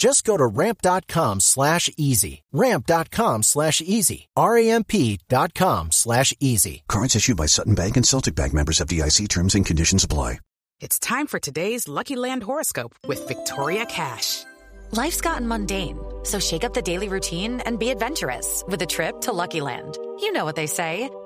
Just go to ramp.com slash easy. Ramp.com slash easy. R-A-M-P dot com slash easy. Cards issued by Sutton Bank and Celtic Bank members FDIC terms and conditions apply. It's time for today's Lucky Land horoscope with Victoria Cash. Life's gotten mundane, so shake up the daily routine and be adventurous with a trip to Lucky Land. You know what they say.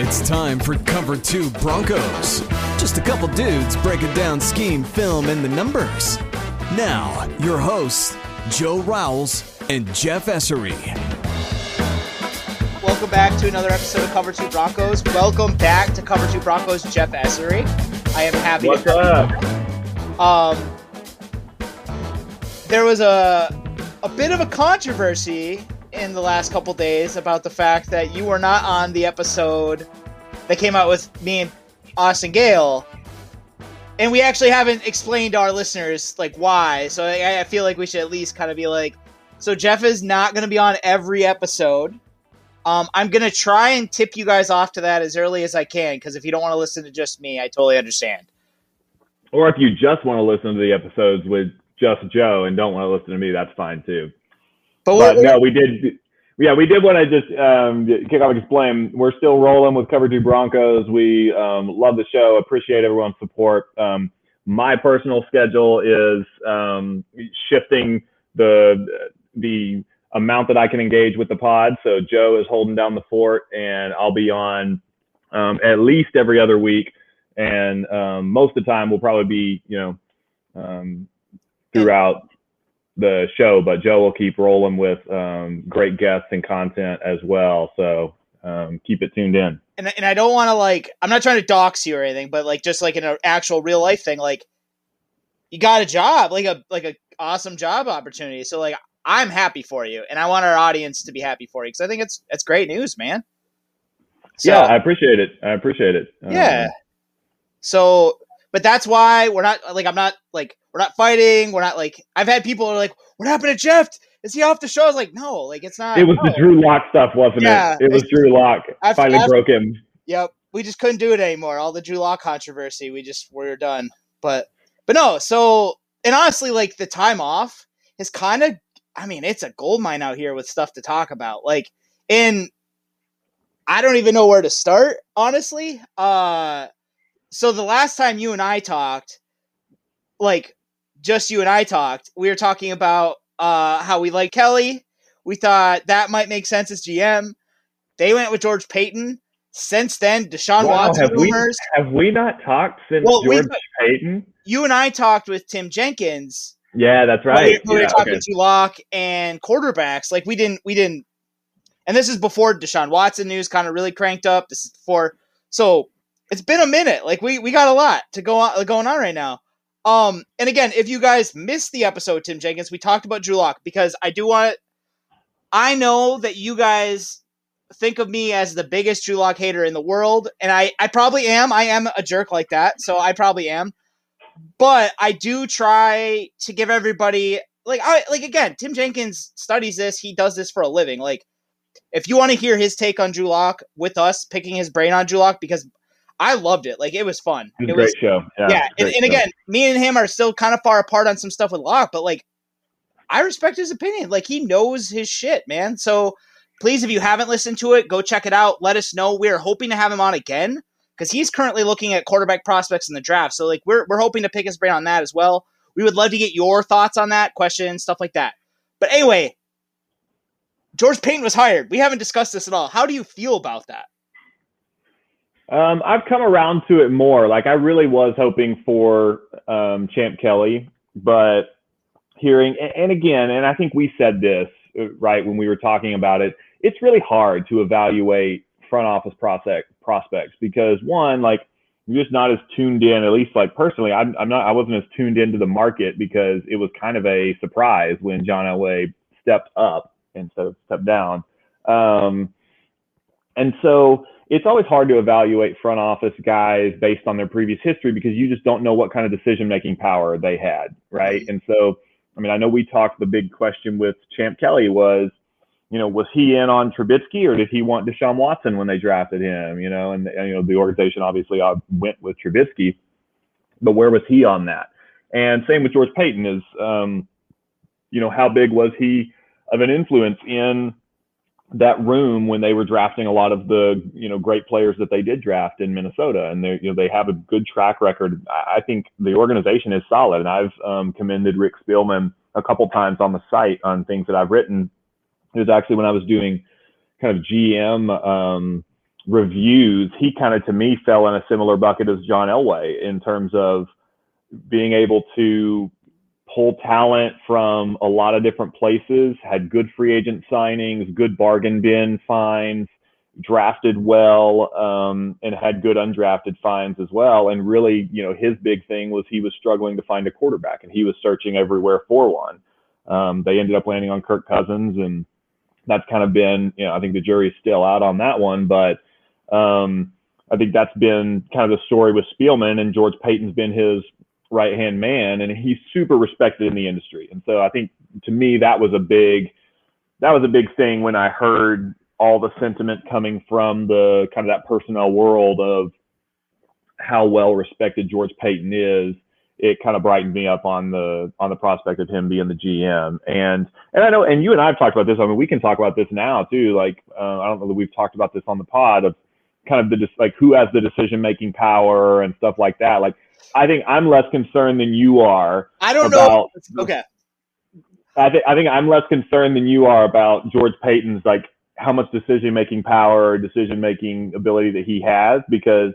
It's time for Cover 2 Broncos. Just a couple dudes breaking down scheme, film, and the numbers. Now, your hosts, Joe Rowles and Jeff Essery. Welcome back to another episode of Cover 2 Broncos. Welcome back to Cover 2 Broncos, Jeff Essery. I am happy What's to up? Um, there was a a bit of a controversy in the last couple days about the fact that you were not on the episode that came out with me and Austin Gale, and we actually haven't explained to our listeners like why. So I, I feel like we should at least kind of be like, so Jeff is not going to be on every episode. Um, I'm gonna try and tip you guys off to that as early as I can because if you don't want to listen to just me, I totally understand. Or if you just want to listen to the episodes with just Joe and don't want to listen to me, that's fine too. But, But no, we did. Yeah, we did want to just um, kick off and explain. We're still rolling with Cover Two Broncos. We um, love the show. Appreciate everyone's support. Um, my personal schedule is um, shifting the the amount that I can engage with the pod. So Joe is holding down the fort, and I'll be on um, at least every other week. And um, most of the time, we'll probably be you know um, throughout the show, but Joe will keep rolling with um, great guests and content as well. So um, keep it tuned in. and, and I don't want to like I'm not trying to dox you or anything, but like just like in an actual real life thing, like you got a job, like a like a awesome job opportunity. So like I'm happy for you, and I want our audience to be happy for you because I think it's it's great news, man. So, yeah, I appreciate it. I appreciate it. Um, yeah. So, but that's why we're not like I'm not like we're not fighting. We're not like I've had people are like, "What happened to Jeff? Is he off the show?" I was like, "No, like it's not." it was the. Drew Lock stuff, wasn't Yeah, it? It was Drew Lock. Finally I've- broke him. Yep, we just couldn't do it anymore. All the Drew Lock controversy, we just we're done. But but no, so and honestly, like the time off is kind of. I mean, it's a gold mine out here with stuff to talk about. Like, and I don't even know where to start. Honestly, uh, so the last time you and I talked, like just you and I talked, we were talking about uh, how we like Kelly. We thought that might make sense as GM. They went with George Paton. Since then, Deshaun Wow, Watson have we rumors. have we not talked since Well, we- George Paton? You and I talked with Tim Jenkins. Yeah, that's we- right. when we were talking okay. to Lock and quarterbacks. Like we didn't, we didn't. And this is before Deshaun Watson news kind of really cranked up. This is before, so it's been a minute. Like we we got a lot to go on going on right now. Um, and again, if you guys missed the episode, Tim Jenkins, we talked about Drew because I do want. I know that you guys think of me as the biggest Drew hater in the world, and I I probably am. I am a jerk like that, so I probably am. But I do try to give everybody like I like again. Tim Jenkins studies this. He does this for a living. Like, if you want to hear his take on Drew with us, picking his brain on Drew because I loved it. Like, it was fun. It was a great show. Yeah, yeah, and, and show. again, me and him are still kind of far apart on some stuff with Lock, but like, I respect his opinion. Like, he knows his shit, man. So please, if you haven't listened to it, go check it out. Let us know. We are hoping to have him on again because he's currently looking at quarterback prospects in the draft. So like, we're we're hoping to pick his brain on that as well. We would love to get your thoughts on that, questions, stuff like that. But anyway, George Paton was hired. We haven't discussed this at all. How do you feel about that? Um, I've come around to it more. Like I really was hoping for um, Champ Kelly, but hearing and, again, and I think we said this uh, right when we were talking about it. It's really hard to evaluate front office prospect prospects because one, like you're just not as tuned in. At least, like personally, I'm, I'm not. I wasn't as tuned into the market because it was kind of a surprise when John Elway stepped up instead of stepped down. Um, and so it's always hard to evaluate front office guys based on their previous history because you just don't know what kind of decision making power they had, right? And so, I mean, I know we talked. The big question with Champ Kelly was, you know, was he in on Trubisky or did he want Deshaun Watson when they drafted him? You know, and, and you know the organization obviously uh, went with Trubisky, but where was he on that? And same with George Paton is, um, you know, how big was he of an influence in that room when they were drafting a lot of the you know great players that they did draft in Minnesota, and they you know they have a good track record. I think the organization is solid, and I've um, commended Rick Spielman a couple times on the site on things that I've written. It was actually when I was doing kind of GM um, reviews. He kind of to me fell in a similar bucket as John Elway in terms of being able to pull talent from a lot of different places, had good free agent signings, good bargain bin finds, drafted well, um, and had good undrafted finds as well. And really, you know, his big thing was he was struggling to find a quarterback and he was searching everywhere for one. Um, they ended up landing on Kirk Cousins and that's kind of been, you know, I think the jury's still out on that one, but um, I think that's been kind of the story with Spielman and George Paton's been his right hand man and he's super respected in the industry. And so I think to me that was a big that was a big thing when I heard all the sentiment coming from the kind of that personnel world of how well respected George Paton is. It kind of brightened me up on the on the prospect of him being the GM. And and I know and you and I have talked about this. I mean we can talk about this now too. Like uh, I don't know that we've talked about this on the pod of kind of the dis- like who has the decision making power and stuff like that. Like I think I'm less concerned than you are. I don't about, know. Okay. I think I think I'm less concerned than you are about George Paton's like how much decision making power or decision making ability that he has because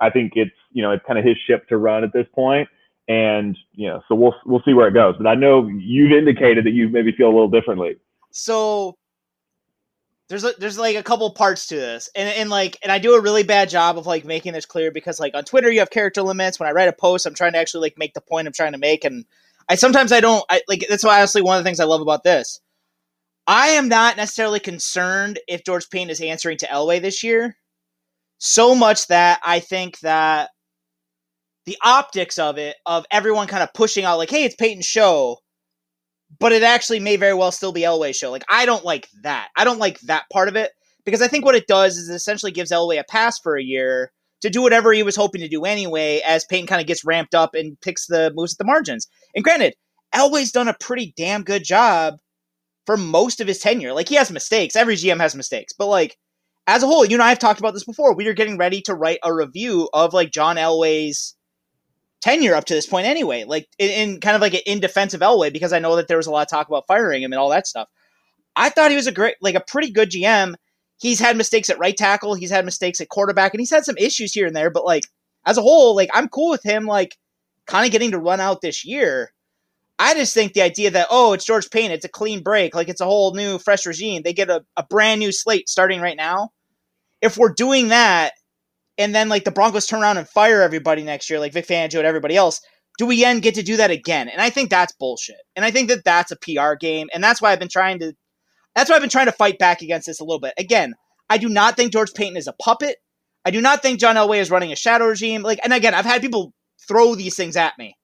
I think it's you know it's kind of his ship to run at this point and you know so we'll we'll see where it goes but I know you've indicated that you maybe feel a little differently. So there's a, there's like a couple parts to this, and and like and I do a really bad job of like making this clear because like on Twitter you have character limits. When I write a post, I'm trying to actually like make the point I'm trying to make, and I sometimes I don't. I like that's why honestly one of the things I love about this. I am not necessarily concerned if George Paton is answering to Elway this year, so much that I think that the optics of it, of everyone kind of pushing out like, hey, it's Paton's show, but it actually may very well still be Elway's show. Like, I don't like that. I don't like that part of it because I think what it does is it essentially gives Elway a pass for a year to do whatever he was hoping to do anyway, as Paton kind of gets ramped up and picks the moves at the margins. And granted, Elway's done a pretty damn good job for most of his tenure. Like, he has mistakes. Every GM has mistakes, but like, as a whole, you and I have talked about this before. We are getting ready to write a review of like John Elway's tenure up to this point anyway, like in, in kind of like an in defense of Elway, because I know that there was a lot of talk about firing him and all that stuff. I thought he was a great, like a pretty good GM. He's had mistakes at right tackle, he's had mistakes at quarterback, and he's had some issues here and there. But like as a whole, like I'm cool with him, like kind of getting to run out this year. I just think the idea that oh, it's George Paton, it's a clean break, like it's a whole new fresh regime. They get a, a brand new slate starting right now. If we're doing that, and then like the Broncos turn around and fire everybody next year, like Vic Fangio and everybody else, do we then get to do that again? And I think that's bullshit. And I think that that's a PR game, and that's why I've been trying to. That's why I've been trying to fight back against this a little bit. Again, I do not think George Paton is a puppet. I do not think John Elway is running a shadow regime. Like, and again, I've had people throw these things at me.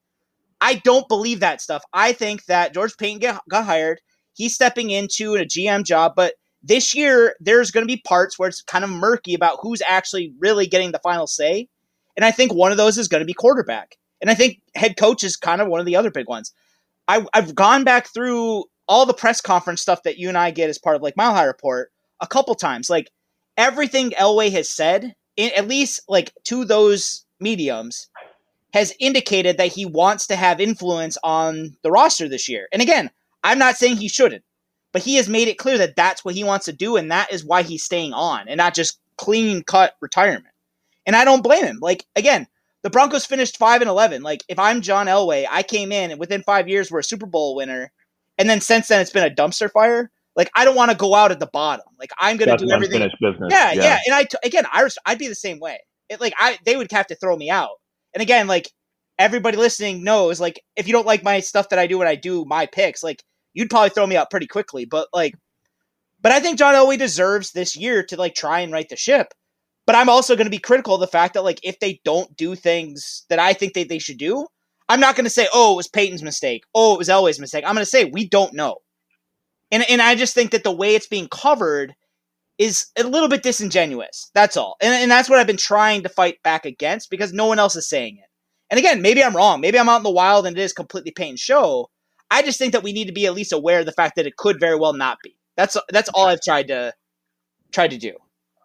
I don't believe that stuff. I think that George Paton get, got hired. He's stepping into a GM job, but this year, there's going to be parts where it's kind of murky about who's actually really getting the final say. And I think one of those is going to be quarterback. And I think head coach is kind of one of the other big ones. I, I've gone back through all the press conference stuff that you and I get as part of like Mile High Report a couple times. Like everything Elway has said, in, at least like to those mediums, has indicated that he wants to have influence on the roster this year. And again, I'm not saying he shouldn't but he has made it clear that that's what he wants to do, and that is why he's staying on, and not just clean cut retirement. And I don't blame him. Like again, the Broncos finished five and eleven. Like if I'm John Elway, I came in and within five years we're a Super Bowl winner, and then since then it's been a dumpster fire. Like I don't want to go out at the bottom. Like I'm going to do everything. Business. Yeah, yeah, yeah. And I again, I was, I'd be the same way. It, like I, they would have to throw me out. And again, like everybody listening knows, like if you don't like my stuff that I do when I do my picks, like you'd probably throw me out pretty quickly. But like, but I think John Elway deserves this year to like try and right the ship. But I'm also going to be critical of the fact that like if they don't do things that I think that they should do, I'm not going to say, oh, it was Paton's mistake. Oh, it was Elway's mistake. I'm going to say we don't know. And and I just think that the way it's being covered is a little bit disingenuous. That's all. And, and that's what I've been trying to fight back against because no one else is saying it. And again, maybe I'm wrong. Maybe I'm out in the wild and it is completely Paton's show. I just think that we need to be at least aware of the fact that it could very well not be. That's that's all I've tried to tried to do.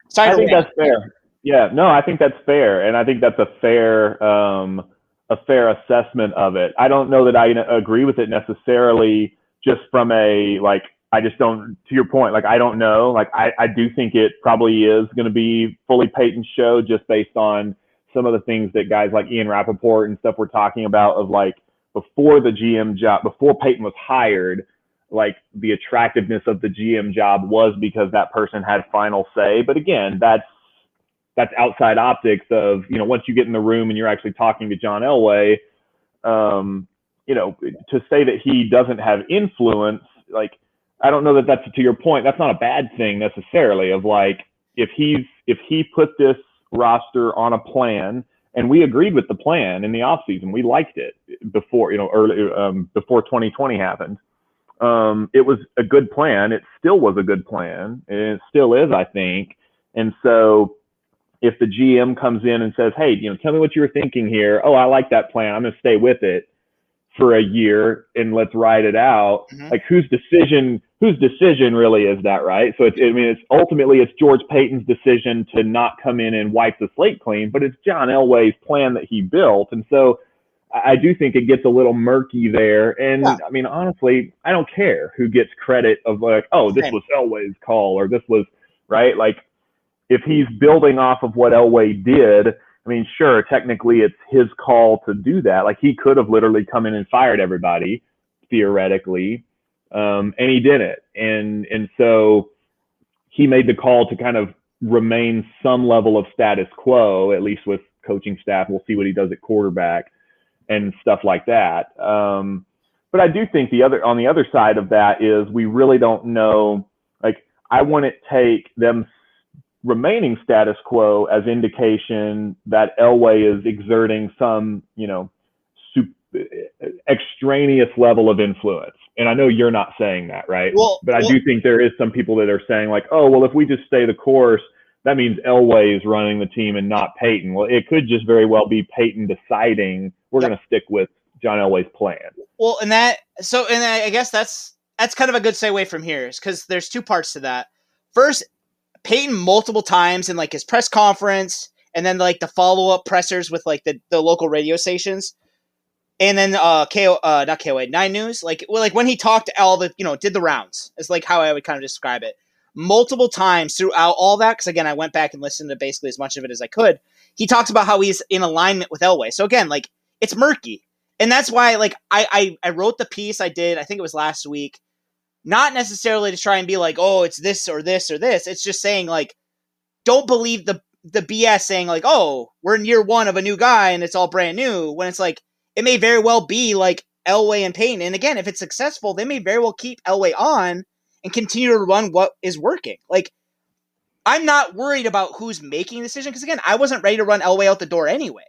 Sorry I think that's fair. Yeah, no, I think that's fair, and I think that's a fair um, a fair assessment of it. I don't know that I agree with it necessarily, just from a like. I just don't. To your point, like I don't know. Like I, I do think it probably is going to be fully Paton's show, just based on some of the things that guys like Ian Rapoport and stuff were talking about of like before the GM job, before Paton was hired, like the attractiveness of the GM job was because that person had final say. But again, that's that's outside optics of you know once you get in the room and you're actually talking to John Elway, um, you know to say that he doesn't have influence, like I don't know that that's to your point. That's not a bad thing necessarily. Of like if he's if he put this roster on a plan and we agreed with the plan in the off season. We liked it before, you know, early um, before 2020 happened. Um, it was a good plan. It still was a good plan, and it still is, I think. And so, if the GM comes in and says, "Hey, you know, tell me what you were thinking here. Oh, I like that plan. I'm going to stay with it." for a year and let's ride it out. Mm-hmm. Like whose decision, whose decision really is that, right? So it's, I mean, it's ultimately it's George Paton's decision to not come in and wipe the slate clean, but it's John Elway's plan that he built. And so I do think it gets a little murky there. And yeah. I mean, honestly, I don't care who gets credit of like, oh, this was Elway's call or this was right. Like if he's building off of what Elway did, I mean, sure, technically it's his call to do that. Like he could have literally come in and fired everybody theoretically, um, and he didn't. And and so he made the call to kind of remain some level of status quo, at least with coaching staff. We'll see what he does at quarterback and stuff like that. Um, but I do think the other on the other side of that is we really don't know. Like I wouldn't take them remaining status quo as indication that Elway is exerting some, you know, extraneous level of influence. And I know you're not saying that, right? Well, but I well, do think there is some people that are saying like, oh, well, if we just stay the course, that means Elway is running the team and not Paton. Well, it could just very well be Paton deciding we're going to stick with John Elway's plan. Well, and that so, and I guess that's that's kind of a good segue from here, is because there's two parts to that. First, Paton multiple times in like his press conference and then like the follow up pressers with like the, the local radio stations. And then uh KO uh not KOA nine news like well like when he talked all the you know did the rounds is like how I would kind of describe it multiple times throughout all that because again I went back and listened to basically as much of it as I could. He talks about how he's in alignment with Elway. So again like it's murky and that's why like I, I i wrote the piece i did i think it was last week not necessarily to try and be like oh it's this or this or this it's just saying like don't believe the the bs saying like oh we're in year one of a new guy and it's all brand new when it's like it may very well be like elway and paton and again if it's successful they may very well keep elway on and continue to run what is working like i'm not worried about who's making the decision because again i wasn't ready to run elway out the door anyway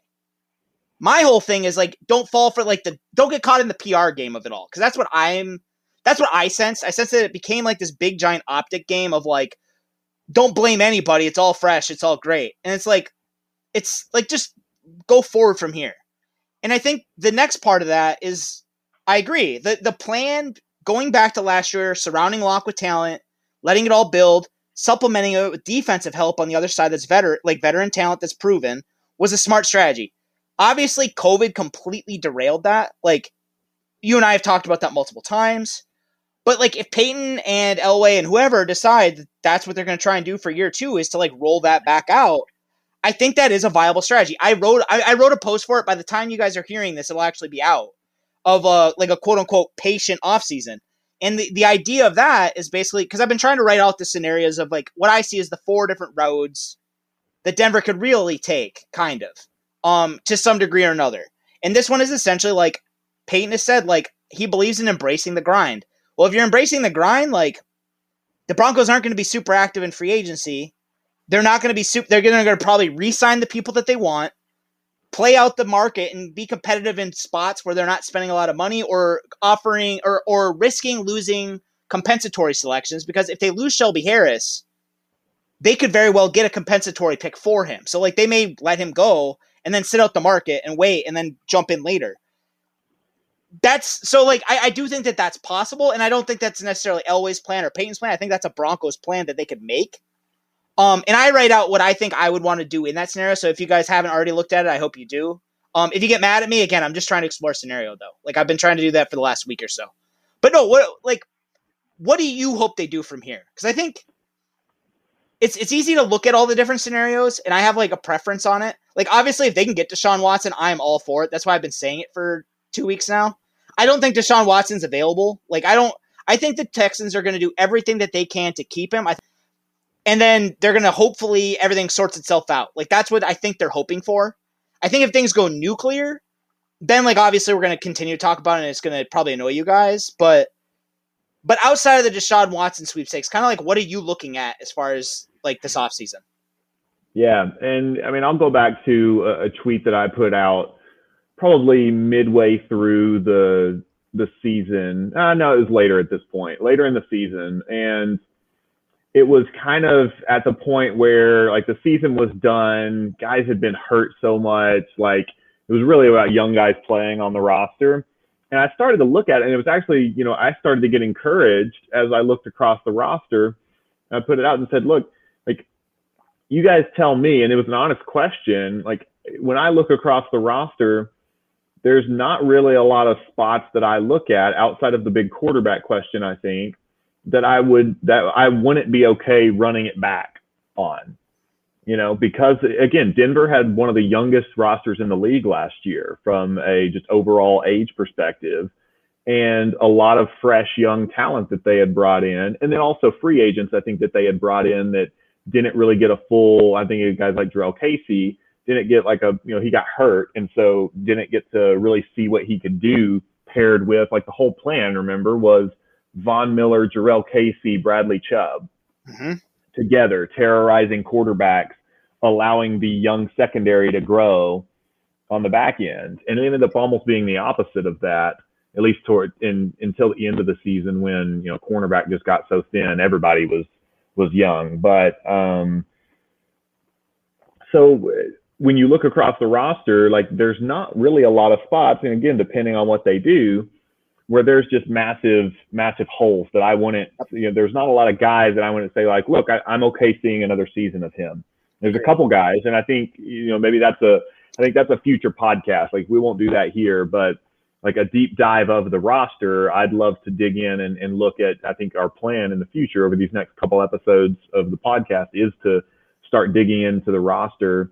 my whole thing is like don't fall for like the don't get caught in the PR game of it all because that's what I'm that's what I sense. I sense that it became like this big giant optic game of like don't blame anybody. It's all fresh. It's all great. And it's like it's like just go forward from here. And I think the next part of that is I agree. The the plan going back to last year, surrounding Lock with talent, letting it all build, supplementing it with defensive help on the other side that's veteran like veteran talent that's proven was a smart strategy. Obviously, COVID completely derailed that. Like, you and I have talked about that multiple times. But like, if Paton and Elway and whoever decide that that's what they're going to try and do for year two is to like roll that back out, I think that is a viable strategy. I wrote I, I wrote a post for it. By the time you guys are hearing this, it'll actually be out of a like a quote unquote patient off season. And the, the idea of that is basically because I've been trying to write out the scenarios of like what I see as the four different roads that Denver could really take, kind of um, to some degree or another. And this one is essentially like Paton has said, like he believes in embracing the grind. Well, if you're embracing the grind, like the Broncos aren't going to be super active in free agency. They're not going to be super. They're going to probably re-sign the people that they want, play out the market, and be competitive in spots where they're not spending a lot of money or offering or or risking losing compensatory selections. Because if they lose Shelby Harris, they could very well get a compensatory pick for him. So like they may let him go and then sit out the market and wait and then jump in later. That's so like I, I do think that that's possible, and I don't think that's necessarily Elway's plan or Paton's plan. I think that's a Broncos plan that they could make. Um, and I write out what I think I would want to do in that scenario. So if you guys haven't already looked at it, I hope you do. Um, if you get mad at me again, I'm just trying to explore scenario though. Like I've been trying to do that for the last week or so. But no, what like what do you hope they do from here? Because I think it's it's easy to look at all the different scenarios, and I have like a preference on it. Like obviously, if they can get Deshaun Watson, I'm all for it. That's why I've been saying it for two weeks now. I don't think Deshaun Watson's available. Like I don't. I think the Texans are going to do everything that they can to keep him. I, and then they're to hopefully everything sorts itself out. Like that's what I think they're hoping for. I think if things go nuclear, then like obviously we're to continue to talk about it, and it's to probably annoy you guys. But but outside of the Deshaun Watson sweepstakes, kind of like what are you looking at as far as like this off season? Yeah, and I mean I'll go back to a, a tweet that I put out probably midway through the the season. Uh, no, it was later at this point, later in the season, and it was kind of at the point where like the season was done. Guys had been hurt so much, like it was really about young guys playing on the roster. And I started to look at it, and it was actually, you know, I started to get encouraged as I looked across the roster. And I put it out and said, look, like, you guys tell me, and it was an honest question. Like, when I look across the roster, there's not really a lot of spots that I look at outside of the big quarterback question, I think, that I would, that I wouldn't be okay running it back on you know, because again, Denver had one of the youngest rosters in the league last year from a just overall age perspective and a lot of fresh young talent that they had brought in. And then also free agents, I think that they had brought in that didn't really get a full, I think guys like Jurrell Casey didn't get like a, you know, he got hurt. And so didn't get to really see what he could do paired with like the whole plan, remember, was Von Miller, Jurrell Casey, Bradley Chubb mm-hmm. together, terrorizing quarterbacks allowing the young secondary to grow on the back end. And it ended up almost being the opposite of that, at least toward in until the end of the season when, you know, cornerback just got so thin, everybody was was young. But um so when you look across the roster, like there's not really a lot of spots, and again, depending on what they do, where there's just massive, massive holes that I wouldn't, you know, there's not a lot of guys that I wouldn't say like, look, I, I'm okay seeing another season of him. There's a couple guys, and I think you know maybe that's a, I think that's a future podcast. Like we won't do that here, but like a deep dive of the roster, I'd love to dig in and, and look at. I think our plan in the future over these next couple episodes of the podcast is to start digging into the roster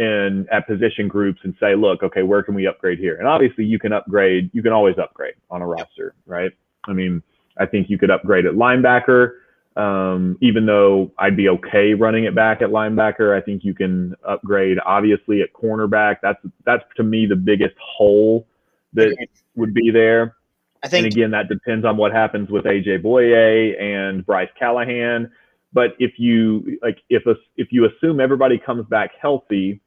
and at position groups and say, look, okay, where can we upgrade here? And obviously, you can upgrade. You can always upgrade on a roster, right? I mean, I think you could upgrade at linebacker. Um, even though I'd be okay running it back at linebacker, I think you can upgrade obviously at cornerback. That's that's to me the biggest hole that would be there. I think, and again, that depends on what happens with AJ Bouye and Bryce Callahan. But if you like, if a, if you assume everybody comes back healthy,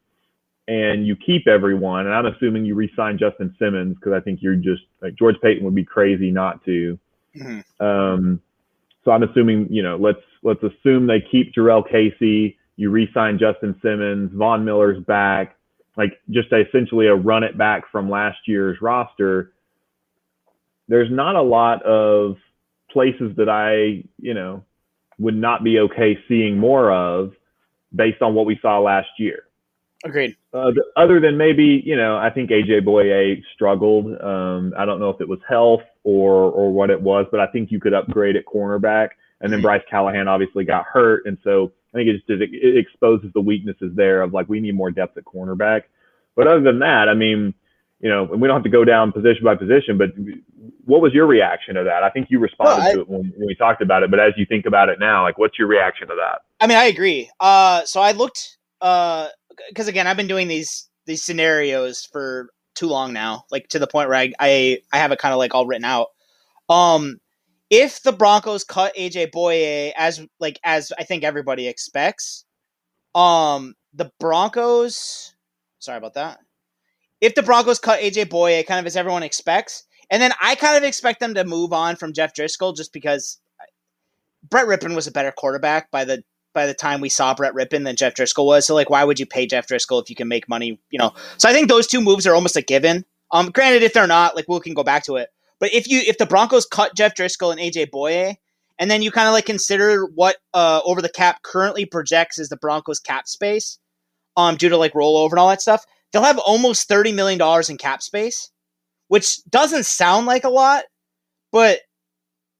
and you keep everyone, and I'm assuming you re-sign Justin Simmons because I think you're just like George Paton would be crazy not to. Mm-hmm. Um, so I'm assuming you know let's let's assume they keep Jurrell Casey, you re-sign Justin Simmons, Von Miller's back, like just essentially a run it back from last year's roster. There's not a lot of places that I you know would not be okay seeing more of based on what we saw last year. Agreed. Uh, other than maybe, you know, I think AJ Bouye struggled. Um, I don't know if it was health or or what it was, but I think you could upgrade at cornerback. And then Bryce Callahan obviously got hurt, and so I think it just it, it exposes the weaknesses there of like we need more depth at cornerback. But other than that, I mean, you know, and we don't have to go down position by position. But what was your reaction to that? I think you responded well, I, to it when, when we talked about it. But as you think about it now, like what's your reaction to that? I mean, I agree. Uh, so I looked. Uh, because again, I've been doing these these scenarios for too long now, like to the point where I I, I have it kind of like all written out. Um, if the Broncos cut AJ Bouye as like as I think everybody expects, um, the Broncos. Sorry about that. If the Broncos cut AJ Bouye, kind of as everyone expects, and then I kind of expect them to move on from Jeff Driskel just because Brett Rypien was a better quarterback by the by the time we saw Brett Rypien than Jeff Driskel was. So like, why would you pay Jeff Driskel if you can make money? You know. So I think those two moves are almost a given. Um, granted, if they're not, like we can go back to it. But if you if the Broncos cut Jeff Driskel and AJ Bouye, and then you kind of like consider what uh over the cap currently projects as the Broncos cap space, um, due to like rollover and all that stuff, they'll have almost thirty million dollars in cap space, which doesn't sound like a lot, but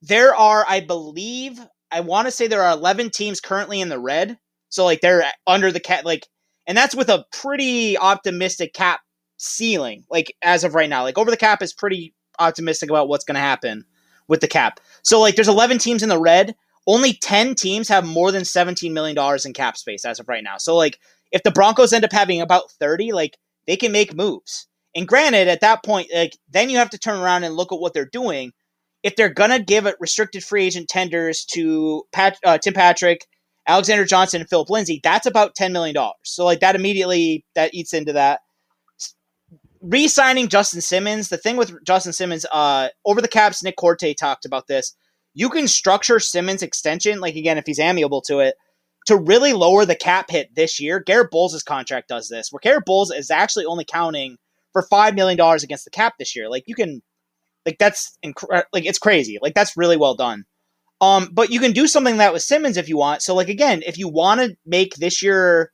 there are, I believe, I want to say there are 11 teams currently in the red. So like they're under the cap like and that's with a pretty optimistic cap ceiling like as of right now. Like over the cap is pretty optimistic about what's going to happen with the cap. So like there's 11 teams in the red. Only 10 teams have more than 17 million dollars in cap space as of right now. So like if the Broncos end up having about 30, like they can make moves. And granted, at that point, like then you have to turn around and look at what they're doing if they're gonna give it restricted free agent tenders to Pat, uh, Tim Patrick, Alexander Johnson, and Phillip Lindsay, that's about ten million dollars. So like that immediately that eats into that. Re-signing Justin Simmons. The thing with Justin Simmons, uh, over the caps, Nick Korte talked about this. You can structure Simmons' extension, like again, if he's amiable to it, to really lower the cap hit this year. Garett Bolles' contract does this, where Garett Bolles is actually only counting for five million dollars against the cap this year. Like you can like that's inc- like it's crazy. Like that's really well done. Um, but you can do something that with Simmons if you want. So like again, if you want to make this year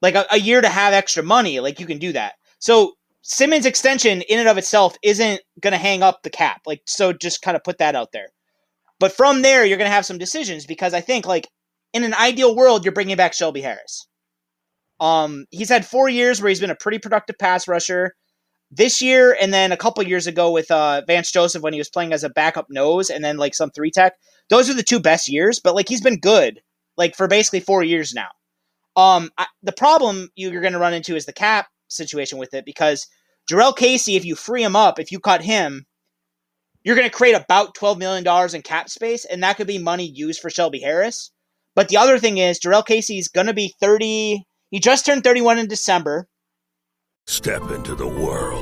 like a, a year to have extra money, like you can do that. So Simmons extension in and of itself isn't going to hang up the cap. Like so just kind of put that out there. But from there you're going to have some decisions because I think like in an ideal world you're bringing back Shelby Harris. Um he's had 4 years where he's been a pretty productive pass rusher this year and then a couple years ago with uh, Vance Joseph when he was playing as a backup nose and then like some three tech. Those are the two best years, but like he's been good like for basically four years now. Um, I, the problem you're going to run into is the cap situation with it because Jurrell Casey, if you free him up, if you cut him, you're going to create about $12 million in cap space, and that could be money used for Shelby Harris. But the other thing is, Jurrell Casey is going to be 30. He just turned 31 in December. Step into the world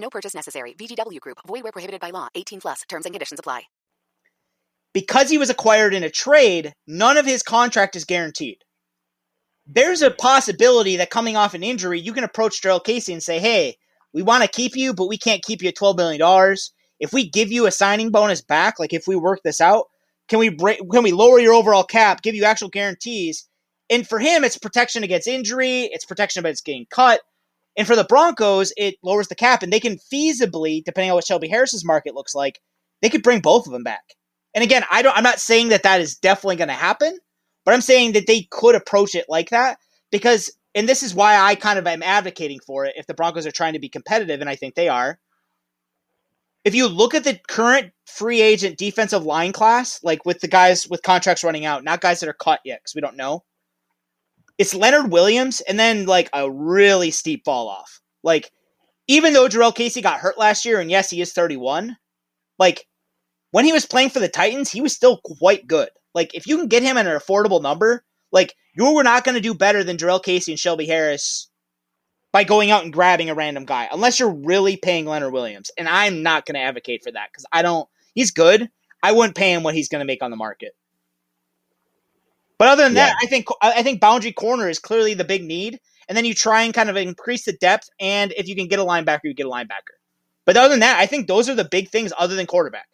No purchase necessary. VGW Group. Void where prohibited by law. 18 plus. Terms and conditions apply. Because he was acquired in a trade, none of his contract is guaranteed. There's a possibility that coming off an injury, you can approach Jurrell Casey and say, hey, we want to keep you, but we can't keep you at $12 million if we give you a signing bonus back, like if we work this out, can we break, can we lower your overall cap, give you actual guarantees? And for him, it's protection against injury, it's protection against getting cut. And for the Broncos, it lowers the cap, and they can feasibly, depending on what Shelby Harris's market looks like, they could bring both of them back. And again, I don't. I'm not saying that that is definitely going to happen, but I'm saying that they could approach it like that because, and this is why I kind of am advocating for it. If the Broncos are trying to be competitive, and I think they are, if you look at the current free agent defensive line class, like with the guys with contracts running out, not guys that are cut yet because we don't know, it's Leonard Williams and then like a really steep fall off. Like, even though Jurrell Casey got hurt last year, and yes, he is 31, like when he was playing for the Titans, he was still quite good. Like, if you can get him at an affordable number, like you were not going to do better than Jurrell Casey and Shelby Harris by going out and grabbing a random guy, unless you're really paying Leonard Williams. And I'm not going to advocate for that because I don't. He's good. I wouldn't pay him what he's going to make on the market. But other than yeah. that, I think I think boundary corner is clearly the big need. And then you try and kind of increase the depth. And if you can get a linebacker, you get a linebacker. But other than that, I think those are the big things other than quarterback.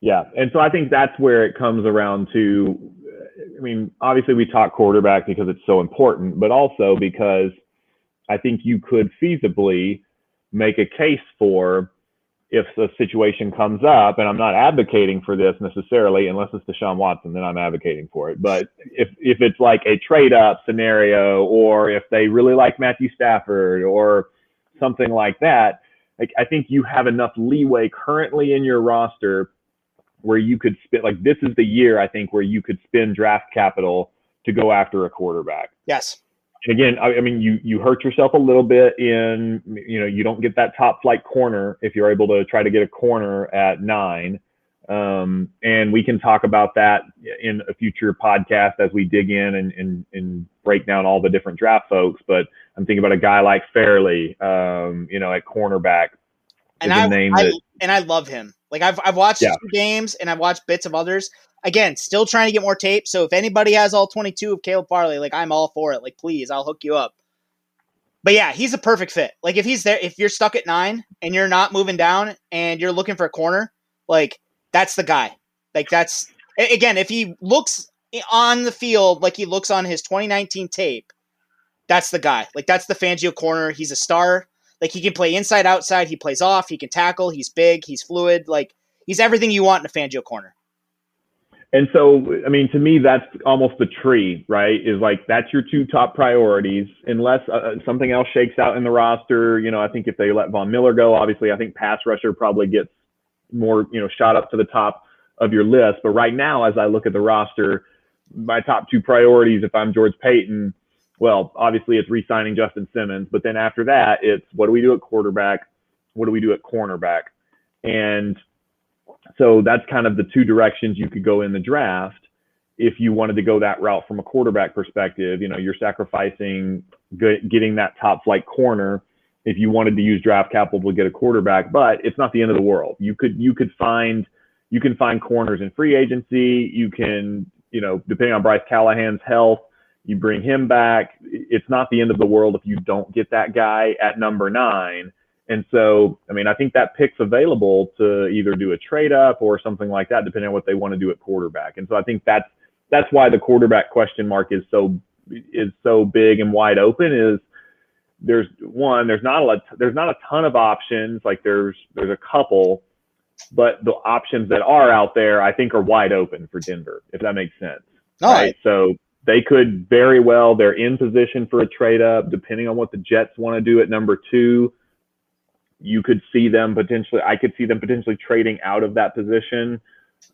Yeah, and so I think that's where it comes around to. I mean, obviously we talk quarterback because it's so important, but also because I think you could feasibly make a case for if the situation comes up, and I'm not advocating for this necessarily, unless it's Deshaun Watson, then I'm advocating for it. But if if it's like a trade up scenario, or if they really like Matthew Stafford, or something like that, like I think you have enough leeway currently in your roster where you could spend like this is the year I think where you could spend draft capital to go after a quarterback. Yes and again, I, I, mean, you you hurt yourself a little bit in you know you don't get that top flight corner if you're able to try to get a corner at nine. Um, and we can talk about that in a future podcast as we dig in and, and, and break down all the different draft folks. But I'm thinking about a guy like Farley, um, you know, at cornerback. And I, I that, and I love him. Like I've I've watched yeah. games and I've watched bits of others again, still trying to get more tape. So if anybody has all 22 of Caleb Farley, like I'm all for it. Like please, I'll hook you up. But yeah, he's a perfect fit. Like if he's there, if you're stuck at nine and you're not moving down and you're looking for a corner, like that's the guy. Like that's again, if he looks on the field like he looks on his 2019 tape, that's the guy. Like that's the Fangio corner. He's a star. Like he can play inside, outside. He plays off. He can tackle. He's big. He's fluid. Like he's everything you want in a Fangio corner. And so, I mean, to me, that's almost the tree, right? Is like that's your two top priorities. Unless uh, uh, something else shakes out in the roster, you know, I think if they let Von Miller go, obviously, I think pass rusher probably gets more, you know, shot up to the top of your list. But right now, as I look at the roster, my top two priorities, if I'm George Paton, well, obviously it's re-signing Justin Simmons, but then after that, it's what do we do at quarterback? What do we do at cornerback? And so that's kind of the two directions you could go in the draft if you wanted to go that route from a quarterback perspective. You know, you're sacrificing getting that top flight corner if you wanted to use draft capital to get a quarterback, but it's not the end of the world. You could you could find you can find corners in free agency. You can, you know, depending on Bryce Callahan's health, you bring him back. It's not the end of the world if you don't get that guy at number nine. And so, I mean, I think that pick's available to either do a trade up or something like that, depending on what they want to do at quarterback. And so I think that's that's why the quarterback question mark is so is so big and wide open. Is there's one there's not a lot, there's not a ton of options. Like there's there's a couple, but the options that are out there, I think, are wide open for Denver. If that makes sense. All right. right. So they could very well they're in position for a trade up, depending on what the Jets want to do at number two you could see them potentially, I could see them potentially trading out of that position.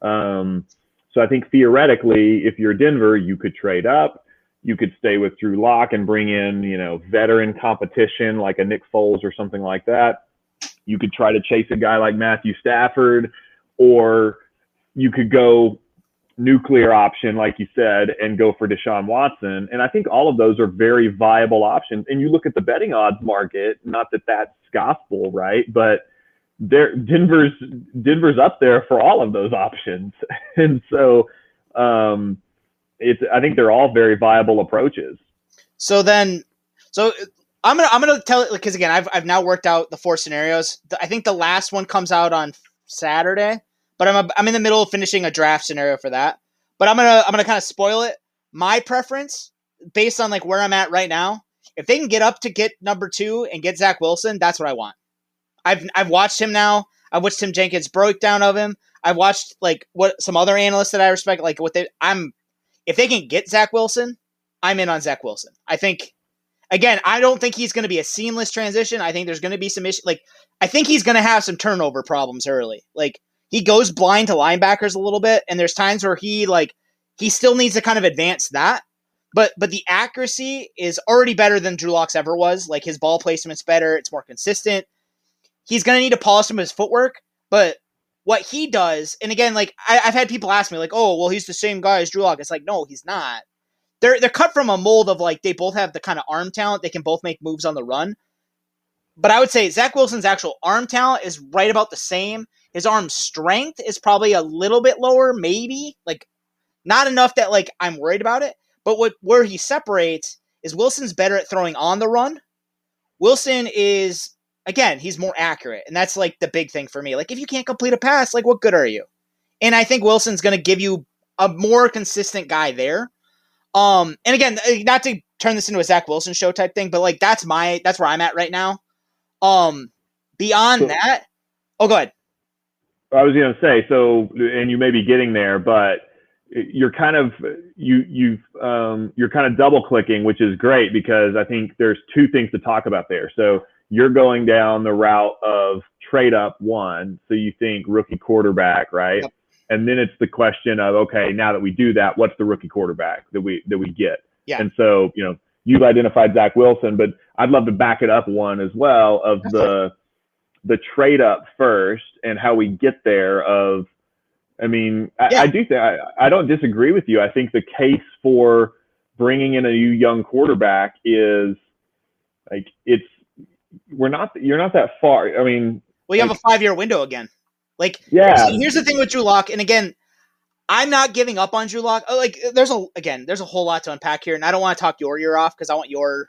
Um, so I think theoretically, if you're Denver, you could trade up. You could stay with Drew Lock and bring in, you know, veteran competition like a Nick Foles or something like that. You could try to chase a guy like Matthew Stafford, or you could go nuclear option, like you said, and go for Deshaun Watson. And I think all of those are very viable options. And you look at the betting odds market, not that that's gospel, right? But there, Denver's Denver's up there for all of those options, and so um, it's. I think they're all very viable approaches. So then, so I'm gonna I'm gonna tell it because again I've I've now worked out the four scenarios. I think the last one comes out on Saturday, but I'm a, I'm in the middle of finishing a draft scenario for that. But I'm gonna I'm gonna kind of spoil it. My preference, based on like where I'm at right now, if they can get up to get number two and get Zach Wilson, that's what I want. I've I've watched him now. I've watched Tim Jenkins breakdown of him. I've watched like what some other analysts that I respect, like what they. I'm if they can get Zach Wilson, I'm in on Zach Wilson. I think again, I don't think he's going to be a seamless transition. I think there's going to be some issue. Like I think he's going to have some turnover problems early. Like he goes blind to linebackers a little bit, and there's times where he like he still needs to kind of advance that. But but the accuracy is already better than Drew Lock's ever was. Like his ball placement's better. It's more consistent he's to need to polish some of his footwork. But what he does, and again, like I, have had people ask me, like, "Oh, well, he's the same guy as Drew Lock." It's like, no, he's not. They're they're cut from a mold of like they both have the kind of arm talent. They can both make moves on the run. But I would say Zach Wilson's actual arm talent is right about the same. His arm strength is probably a little bit lower, maybe like not enough that like I'm worried about it. But what where he separates is Wilson's better at throwing on the run. Wilson is again, he's more accurate. And that's like the big thing for me. Like, if you can't complete a pass, like, what good are you? And I think Wilson's going to give you a more consistent guy there. Um, and again, uh, not to turn this into a Zach Wilson show type thing, but like that's my that's where I'm at right now. Um, beyond so, that, oh, go ahead. I was going to say so, and you may be getting there, but you're kind of you you've um, you're kind of double clicking, which is great because I think there's two things to talk about there. So you're going down the route of trade up one. So you think rookie quarterback, right? Yep. And then it's the question of, okay, now that we do that, what's the rookie quarterback that we that we get? Yeah. And so, you know, you've identified Zach Wilson, but I'd love to back it up one as well of That's the it. The trade up first and how we get there of I mean, yeah. I, I, do think I, I don't disagree with you. I think the case for bringing in a new young quarterback is like it's we're not you're not that far. I mean, well, you like, have a five year window again. Like, yeah. Here's the thing with Drew Lock, and again, I'm not giving up on Drew Lock. Oh, like, there's a again, there's a whole lot to unpack here, and I don't want to talk your ear off because I want your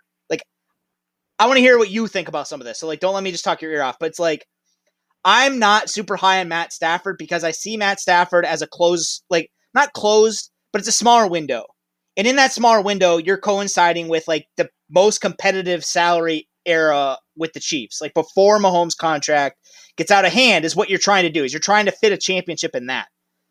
I want to hear what you think about some of this. So like, don't let me just talk your ear off. But it's like, I'm not super high on Matt Stafford because I see Matt Stafford as a closed, like not closed, but it's a smaller window. And in that smaller window, you're coinciding with like the most competitive salary era with the Chiefs. Like before Mahomes' contract gets out of hand, is what you're trying to do. Is you're trying to fit a championship in that.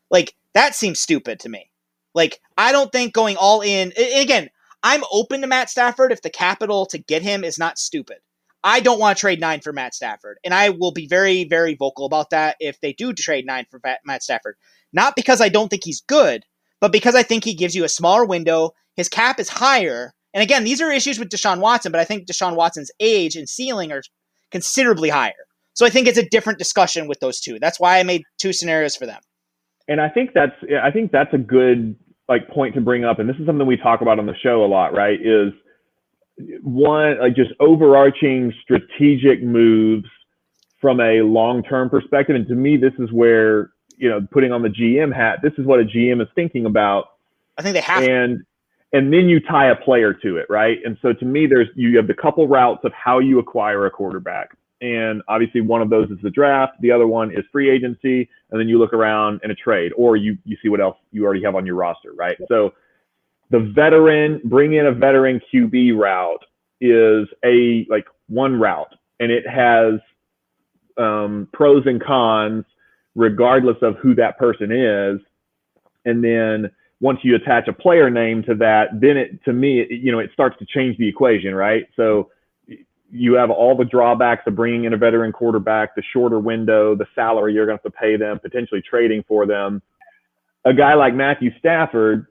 Like that seems stupid to me. Like I don't think going all in. again, I'm open to Matt Stafford if the capital to get him is not stupid. I don't want to trade nine for Matt Stafford, and I will be very, very vocal about that if they do trade nine for Matt Stafford. Not because I don't think he's good, but because I think he gives you a smaller window. His cap is higher, and again, these are issues with Deshaun Watson, but I think Deshaun Watson's age and ceiling are considerably higher. So I think it's a different discussion with those two. That's why I made two scenarios for them. And I think that's I think that's a good like point to bring up, and this is something we talk about on the show a lot, right? Is one like just overarching strategic moves from a long-term perspective. And to me, this is where you know putting on the GM hat. This is what a GM is thinking about. I think they have. And and then you tie a player to it, right? And so to me, there's you have the couple routes of how you acquire a quarterback. And obviously one of those is the draft, the other one is free agency, and then you look around in a trade, or you you see what else you already have on your roster, right? So the veteran, bring in a veteran QB route is a like one route, and it has um, pros and cons regardless of who that person is. And then once you attach a player name to that, then it to me, it, you know, it starts to change the equation, right? So you have all the drawbacks of bringing in a veteran quarterback, the shorter window, the salary you're going to have to pay them, potentially trading for them. A guy like Matthew Stafford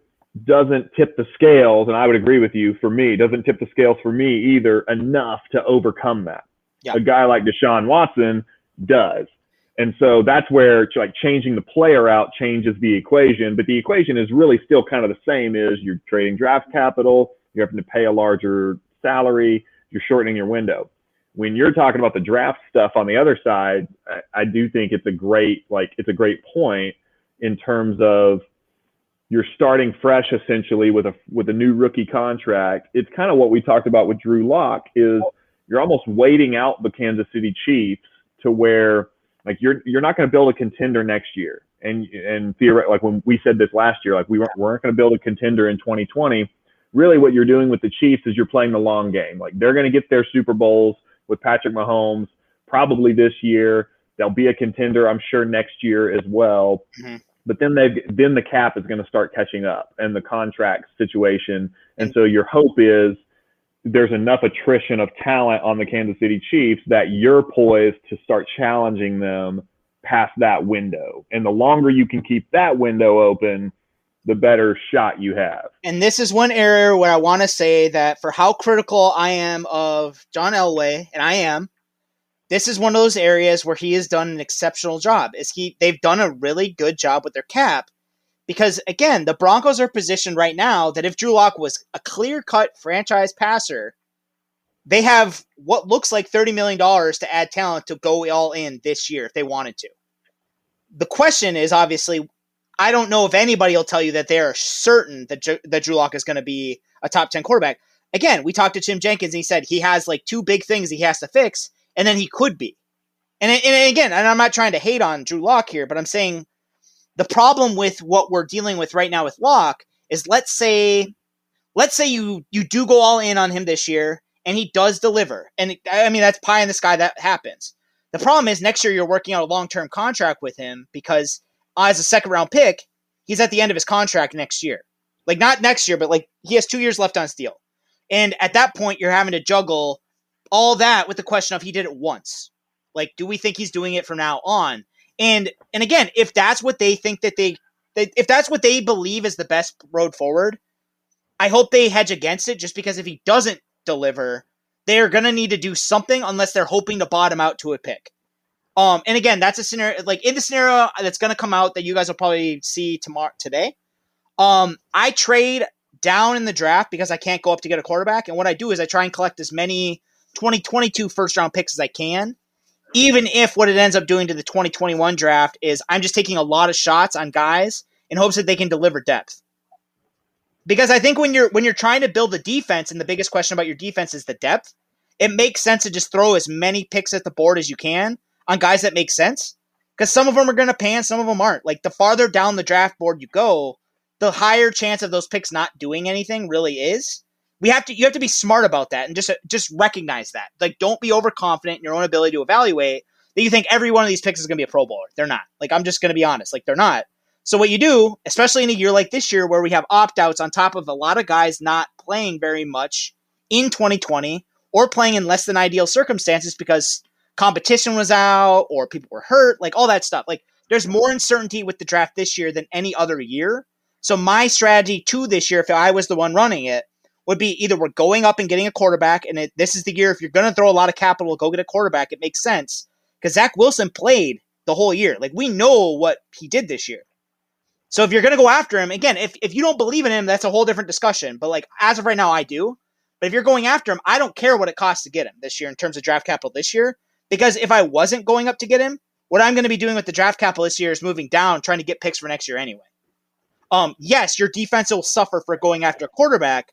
doesn't tip the scales, and I would agree with you. For me, doesn't tip the scales for me either enough to overcome that. Yeah. A guy like Deshaun Watson does. And so that's where like changing the player out changes the equation, but the equation is really still kind of the same is you're trading draft capital, you're having to pay a larger salary, you're shortening your window. When you're talking about the draft stuff on the other side, I, I do think it's a great like it's a great point in terms of you're starting fresh essentially with a with a new rookie contract. It's kind of what we talked about with Drew Lock is you're almost waiting out the Kansas City Chiefs to where like you're you're not going to build a contender next year. And and theoretically, like when we said this last year, like we weren't weren't going to build a contender in 2020. Really, what you're doing with the Chiefs is you're playing the long game. Like they're going to get their Super Bowls with Patrick Mahomes probably this year. They'll be a contender, I'm sure, next year as well. Mm-hmm but then they then the cap is going to start catching up and the contract situation and so your hope is there's enough attrition of talent on the Kansas City Chiefs that you're poised to start challenging them past that window and the longer you can keep that window open the better shot you have and this is one area where I want to say that for how critical I am of John Elway and I am this is one of those areas where he has done an exceptional job. Is he they've done a really good job with their cap because again, the Broncos are positioned right now that if Drew Lock was a clear-cut franchise passer, they have what looks like $30 million to add talent to go all in this year if they wanted to. The question is obviously, I don't know if anybody will tell you that they are certain that, that Drew Lock is going to be a top 10 quarterback. Again, we talked to Tim Jenkins and he said he has like two big things he has to fix and then he could be. And, and again, and I'm not trying to hate on Drew Lock here, but I'm saying the problem with what we're dealing with right now with Lock is let's say let's say you you do go all in on him this year and he does deliver. And I mean that's pie in the sky that happens. The problem is next year you're working out a long-term contract with him because Uh, as a second round pick, he's at the end of his contract next year. Like not next year, but like he has 2 years left on steel. And at that point you're having to juggle all that with the question of he did it once. Like, do we think he's doing it from now on? And and again, if that's what they think that they, they if that's what they believe is the best road forward, I hope they hedge against it. Just because if he doesn't deliver, they're gonna need to do something unless they're hoping to bottom out to a pick. Um, and again, that's a scenario like in the scenario that's gonna come out that you guys will probably see tomorrow today. Um, I trade down in the draft because I can't go up to get a quarterback, and what I do is I try and collect as many 2022 first round picks as I can, even if what it ends up doing to the 2021 draft is I'm just taking a lot of shots on guys in hopes that they can deliver depth. Because I think when you're when you're trying to build a defense and the biggest question about your defense is the depth, it makes sense to just throw as many picks at the board as you can on guys that make sense. Because some of them are going to pan, some of them aren't. Like the farther down the draft board you go, the higher chance of those picks not doing anything really is we have to you have to be smart about that and just just recognize that. Like don't be overconfident in your own ability to evaluate that you think every one of these picks is going to be a pro bowler. They're not. Like I'm just going to be honest, like they're not. So what you do, especially in a year like this year where we have opt-outs on top of a lot of guys not playing very much in 2020 or playing in less than ideal circumstances because competition was out or people were hurt, like all that stuff. Like there's more uncertainty with the draft this year than any other year. So my strategy to this year, if I was the one running it, would be either we're going up and getting a quarterback, and it, this is the year if you're going to throw a lot of capital, go get a quarterback. It makes sense because Zach Wilson played the whole year. Like we know what he did this year. So if you're going to go after him, again, if, if you don't believe in him, that's a whole different discussion. But like as of right now, I do. But if you're going after him, I don't care what it costs to get him this year in terms of draft capital this year. Because if I wasn't going up to get him, what I'm going to be doing with the draft capital this year is moving down, trying to get picks for next year anyway. Um, yes, your defense will suffer for going after a quarterback,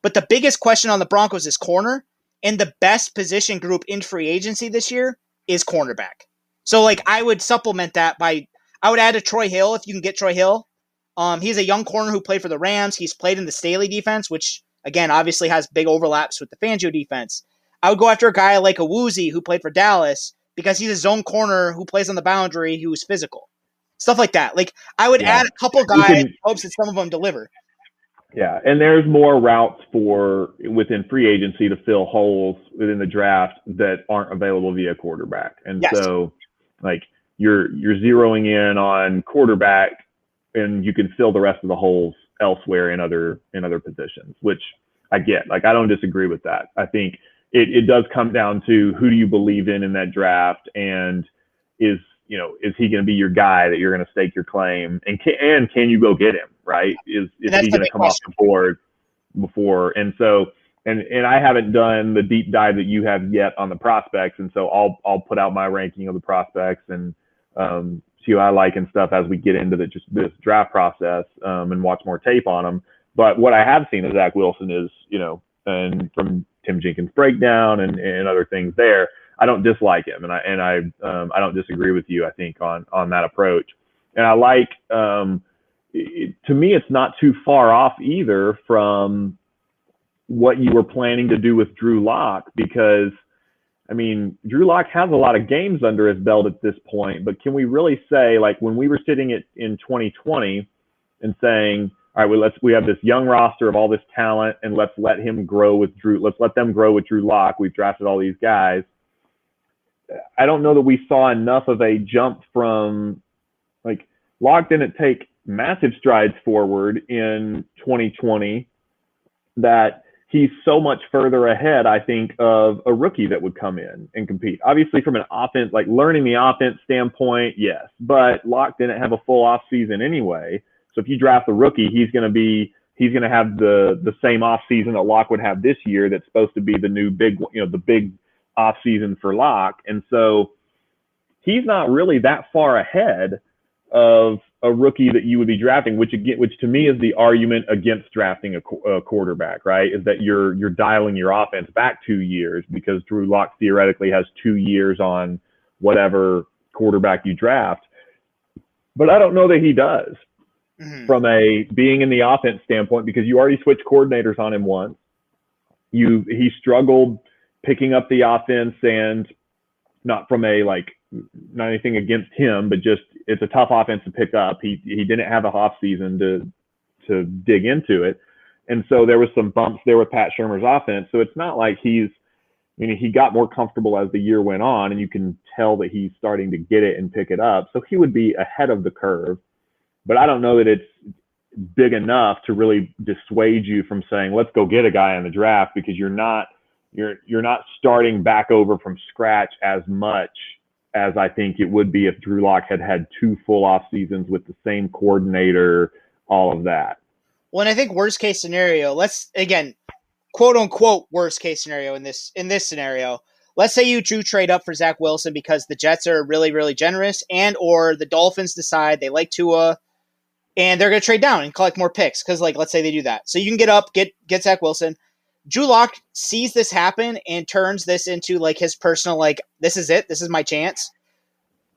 but the biggest question on the Broncos is corner, and the best position group in free agency this year is cornerback. So like I would supplement that by I would add a Troy Hill if you can get Troy Hill. Um, he's a young corner who played for the Rams. He's played in the Staley defense, which again obviously has big overlaps with the Fangio defense. I would go after a guy like Awuzie who played for Dallas because he's a zone corner who plays on the boundary who's physical. Stuff like that. Like I would yeah. add a couple guys can, hopes that some of them deliver. Yeah, and there's more routes for within free agency to fill holes within the draft that aren't available via quarterback. And yes. so like you're you're zeroing in on quarterback and you can fill the rest of the holes elsewhere in other in other positions, which I get. Like I don't disagree with that. I think it, it does come down to who do you believe in in that draft and is you know, is he going to be your guy that you're going to stake your claim, and can, and can you go get him? Right? Is is he going to come question. off the board before? And so, and and I haven't done the deep dive that you have yet on the prospects, and so I'll I'll put out my ranking of the prospects and um, see what I like and stuff as we get into the just this draft process um, and watch more tape on them. But what I have seen of Zach Wilson is, you know, and from Tim Jenkins breakdown and, and other things there, I don't dislike him, and I and I um, I don't disagree with you. I think on on that approach, and I like. Um, it, to me, it's not too far off either from what you were planning to do with Drew Lock because. I mean, Drew Lock has a lot of games under his belt at this point, but can we really say, like, when we were sitting at, in 2020 and saying, all right, well, let's we have this young roster of all this talent, and let's let him grow with Drew. Let's let them grow with Drew Lock. We've drafted all these guys. I don't know that we saw enough of a jump from like Lock didn't take massive strides forward in 2020 that he's so much further ahead, I think, of a rookie that would come in and compete. Obviously, from an offense, like learning the offense standpoint, yes, but Lock didn't have a full off season anyway. So if you draft a rookie, he's going to be he's going to have the the same off season that Lock would have this year. That's supposed to be the new big, you know, the big off season for Lock, and so he's not really that far ahead of a rookie that you would be drafting, which again, which to me is the argument against drafting a, a, quarterback, right? Is that you're you're dialing your offense back two years because Drew Lock theoretically has two years on whatever quarterback you draft, but I don't know that he does mm-hmm. from a being in the offense standpoint because you already switched coordinators on him once. You he struggled picking up the offense and not from a like not anything against him, but just it's a tough offense to pick up. He he didn't have a off season to to dig into it. And so there was some bumps there with Pat Shurmur's offense. So it's not like he's I mean, he got more comfortable as the year went on, and you can tell that he's starting to get it and pick it up. So he would be ahead of the curve. But I don't know that it's big enough to really dissuade you from saying, let's go get a guy in the draft because you're not – you're you're not starting back over from scratch as much as I think it would be if Drew Lock had had two full off seasons with the same coordinator, all of that. Well, and I think worst case scenario, let's again, quote unquote worst case scenario in this in this scenario. Let's say you do trade up for Zach Wilson because the Jets are really, really generous, and or the Dolphins decide they like Tua, and they're going to trade down and collect more picks because, like, let's say they do that. So you can get up, get get Zach Wilson. Drew Lock sees this happen and turns this into like his personal like this is it, this is my chance.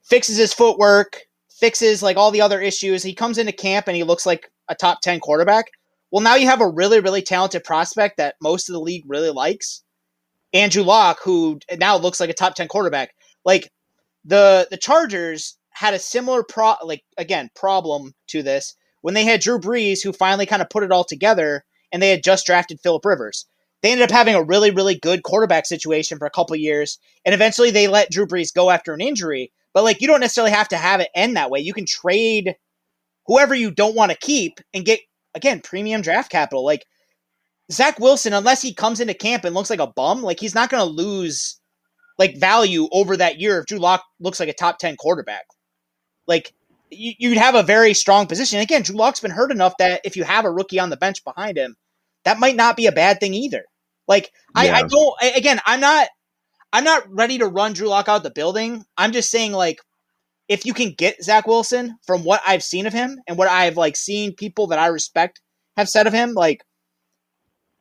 Fixes his footwork, fixes like all the other issues. He comes into camp and he looks like a top 10 quarterback. Well, now you have a really really talented prospect that most of the league really likes. and Drew Lock who now looks like a top 10 quarterback. Like the the Chargers had a similar pro like again problem to this when they had Drew Brees who finally kind of put it all together and they had just drafted Philip Rivers they ended up having a really, really good quarterback situation for a couple years, and eventually they let Drew Brees go after an injury. But like, you don't necessarily have to have it end that way. You can trade whoever you don't want to keep and get again premium draft capital. Like Zach Wilson, unless he comes into camp and looks like a bum, like he's not going to lose like value over that year if Drew Lock looks like a top ten quarterback. Like you'd have a very strong position. Again, Drew Lock's been hurt enough that if you have a rookie on the bench behind him, that might not be a bad thing either. Like I, yeah. I don't again, I'm not I'm not ready to run Drew Lock out the building. I'm just saying like if you can get Zach Wilson from what I've seen of him and what I've like seen people that I respect have said of him, like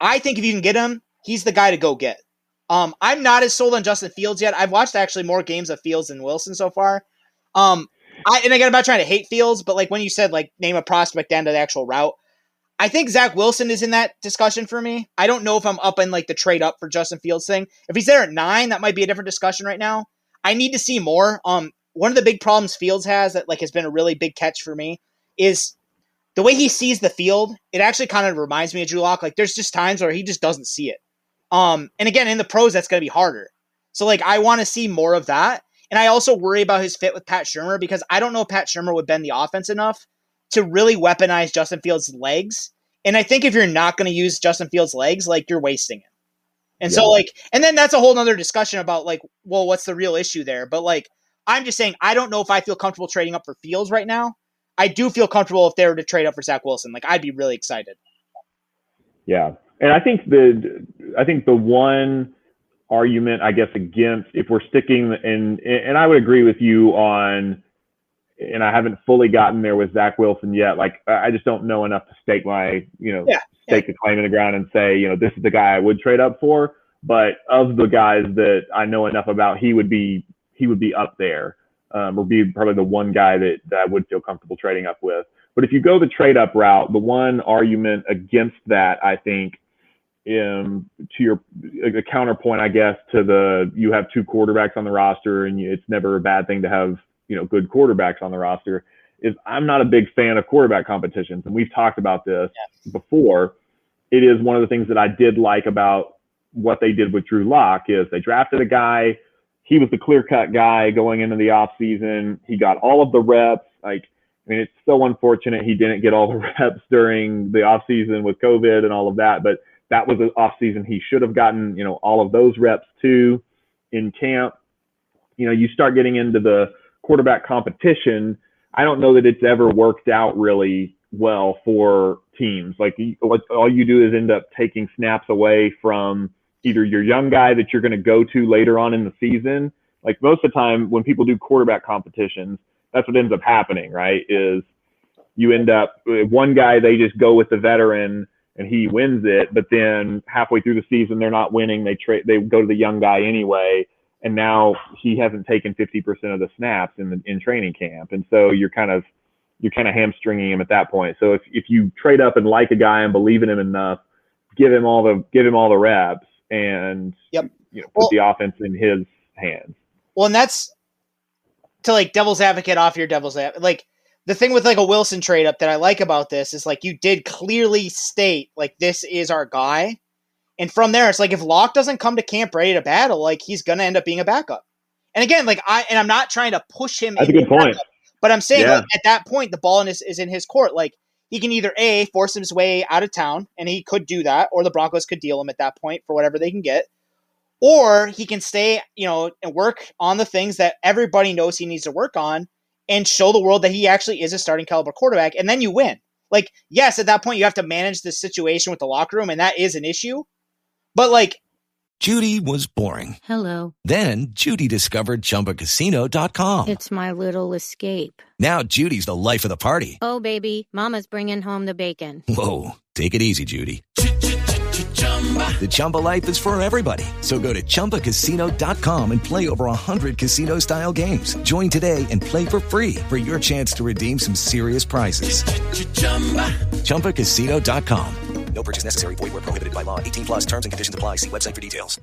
I think if you can get him, he's the guy to go get. Um, I'm not as sold on Justin Fields yet. I've watched actually more games of Fields than Wilson so far. Um, I and again, I'm not trying to hate Fields, but like when you said like name a prospect down to the actual route, I think Zach Wilson is in that discussion for me. I don't know if I'm up in like the trade up for Justin Fields thing. If he's there at nine, that might be a different discussion right now. I need to see more. Um, one of the big problems Fields has that like has been a really big catch for me is the way he sees the field. It actually kind of reminds me of Drew Lock. Like there's just times where he just doesn't see it. Um, and again, in the pros, that's going to be harder. So like I want to see more of that. And I also worry about his fit with Pat Shurmur because I don't know if Pat Shurmur would bend the offense enough to really weaponize Justin Fields' legs. And I think if you're not going to use Justin Fields' legs, like you're wasting it. And yeah. so like, and then that's a whole nother discussion about like, well, what's the real issue there? But like, I'm just saying I don't know if I feel comfortable trading up for Fields right now. I do feel comfortable if they were to trade up for Zach Wilson. Like I'd be really excited. Yeah, and I think the I think the one argument I guess against if we're sticking and and I would agree with you on and I haven't fully gotten there with Zach Wilson yet. Like I just don't know enough to stake my you know yeah, stake yeah. the claim in the ground and say you know this is the guy I would trade up for. But of the guys that I know enough about, he would be he would be up there um, or be probably the one guy that, that I would feel comfortable trading up with. But if you go the trade up route, the one argument against that, I think, um, to your a counterpoint, I guess, to the you have two quarterbacks on the roster and you, it's never a bad thing to have you know good quarterbacks on the roster. Is I'm not a big fan of quarterback competitions, and we've talked about this yes. before. It is one of the things that I did like about what they did with Drew Lock is they drafted a guy. He was the clear cut guy going into the off season. He got all of the reps. Like, I mean, it's so unfortunate he didn't get all the reps during the off season with COVID and all of that. But that was an off season he should have gotten, you know, all of those reps too in camp. You know, you start getting into the quarterback competition. I don't know that it's ever worked out really well for teams. Like all you do is end up taking snaps away from either your young guy that you're going to go to later on in the season. Like most of the time when people do quarterback competitions, that's what ends up happening, right? Is you end up uh, one guy they just go with the veteran and he wins it, but then halfway through the season they're not winning. They trade they go to the young guy anyway, and now he hasn't taken 50% of the snaps in the in training camp, and so you're kind of you're kind of hamstringing him at that point. So if if you trade up and like a guy and believe in him enough, give him all the give him all the reps and yep. you know put well, the offense in his hands. Well, and that's to like devil's advocate off your devil's advocate. Like the thing with like a Wilson trade up that I like about this is like you did clearly state like this is our guy. And from there, it's like if Lock doesn't come to camp ready to battle, like he's gonna end up being a backup. And again, like I and I'm not trying to push him. That's a good point. Backup, but I'm saying yeah. like, at that point, the ball in his, is in his court. Like he can either a force his way out of town, and he could do that, or the Broncos could deal him at that point for whatever they can get, or he can stay, you know, and work on the things that everybody knows he needs to work on, and show the world that he actually is a starting caliber quarterback, and then you win. Like, yes, at that point you have to manage the situation with the locker room, and that is an issue. But like, Judy was boring. Hello. Then Judy discovered ChumbaCasino.com. It's my little escape. Now Judy's the life of the party. Oh baby, Mama's bringing home the bacon. Whoa, take it easy, Judy. The Chumba life is for everybody. So go to ChumbaCasino.com and play over 100 casino style games. Join today and play for free for your chance to redeem some serious prizes. ChumbaCasino.com. No purchase necessary. Void where prohibited by law. 18 plus terms and conditions apply. See website for details.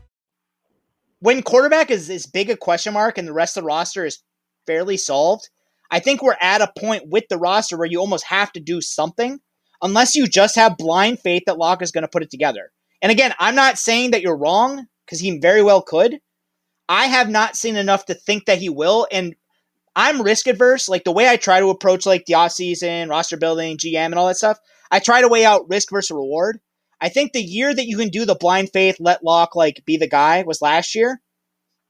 When quarterback is as big a question mark and the rest of the roster is fairly solved, I think we're at a point with the roster where you almost have to do something unless you just have blind faith that Lock is going to put it together. And again, I'm not saying that you're wrong because he very well could. I have not seen enough to think that he will. And I'm risk adverse. Like the way I try to approach like the off season, roster building, GM, and all that stuff, I try to weigh out risk versus reward. I think the year that you can do the blind faith, let Lock like be the guy was last year.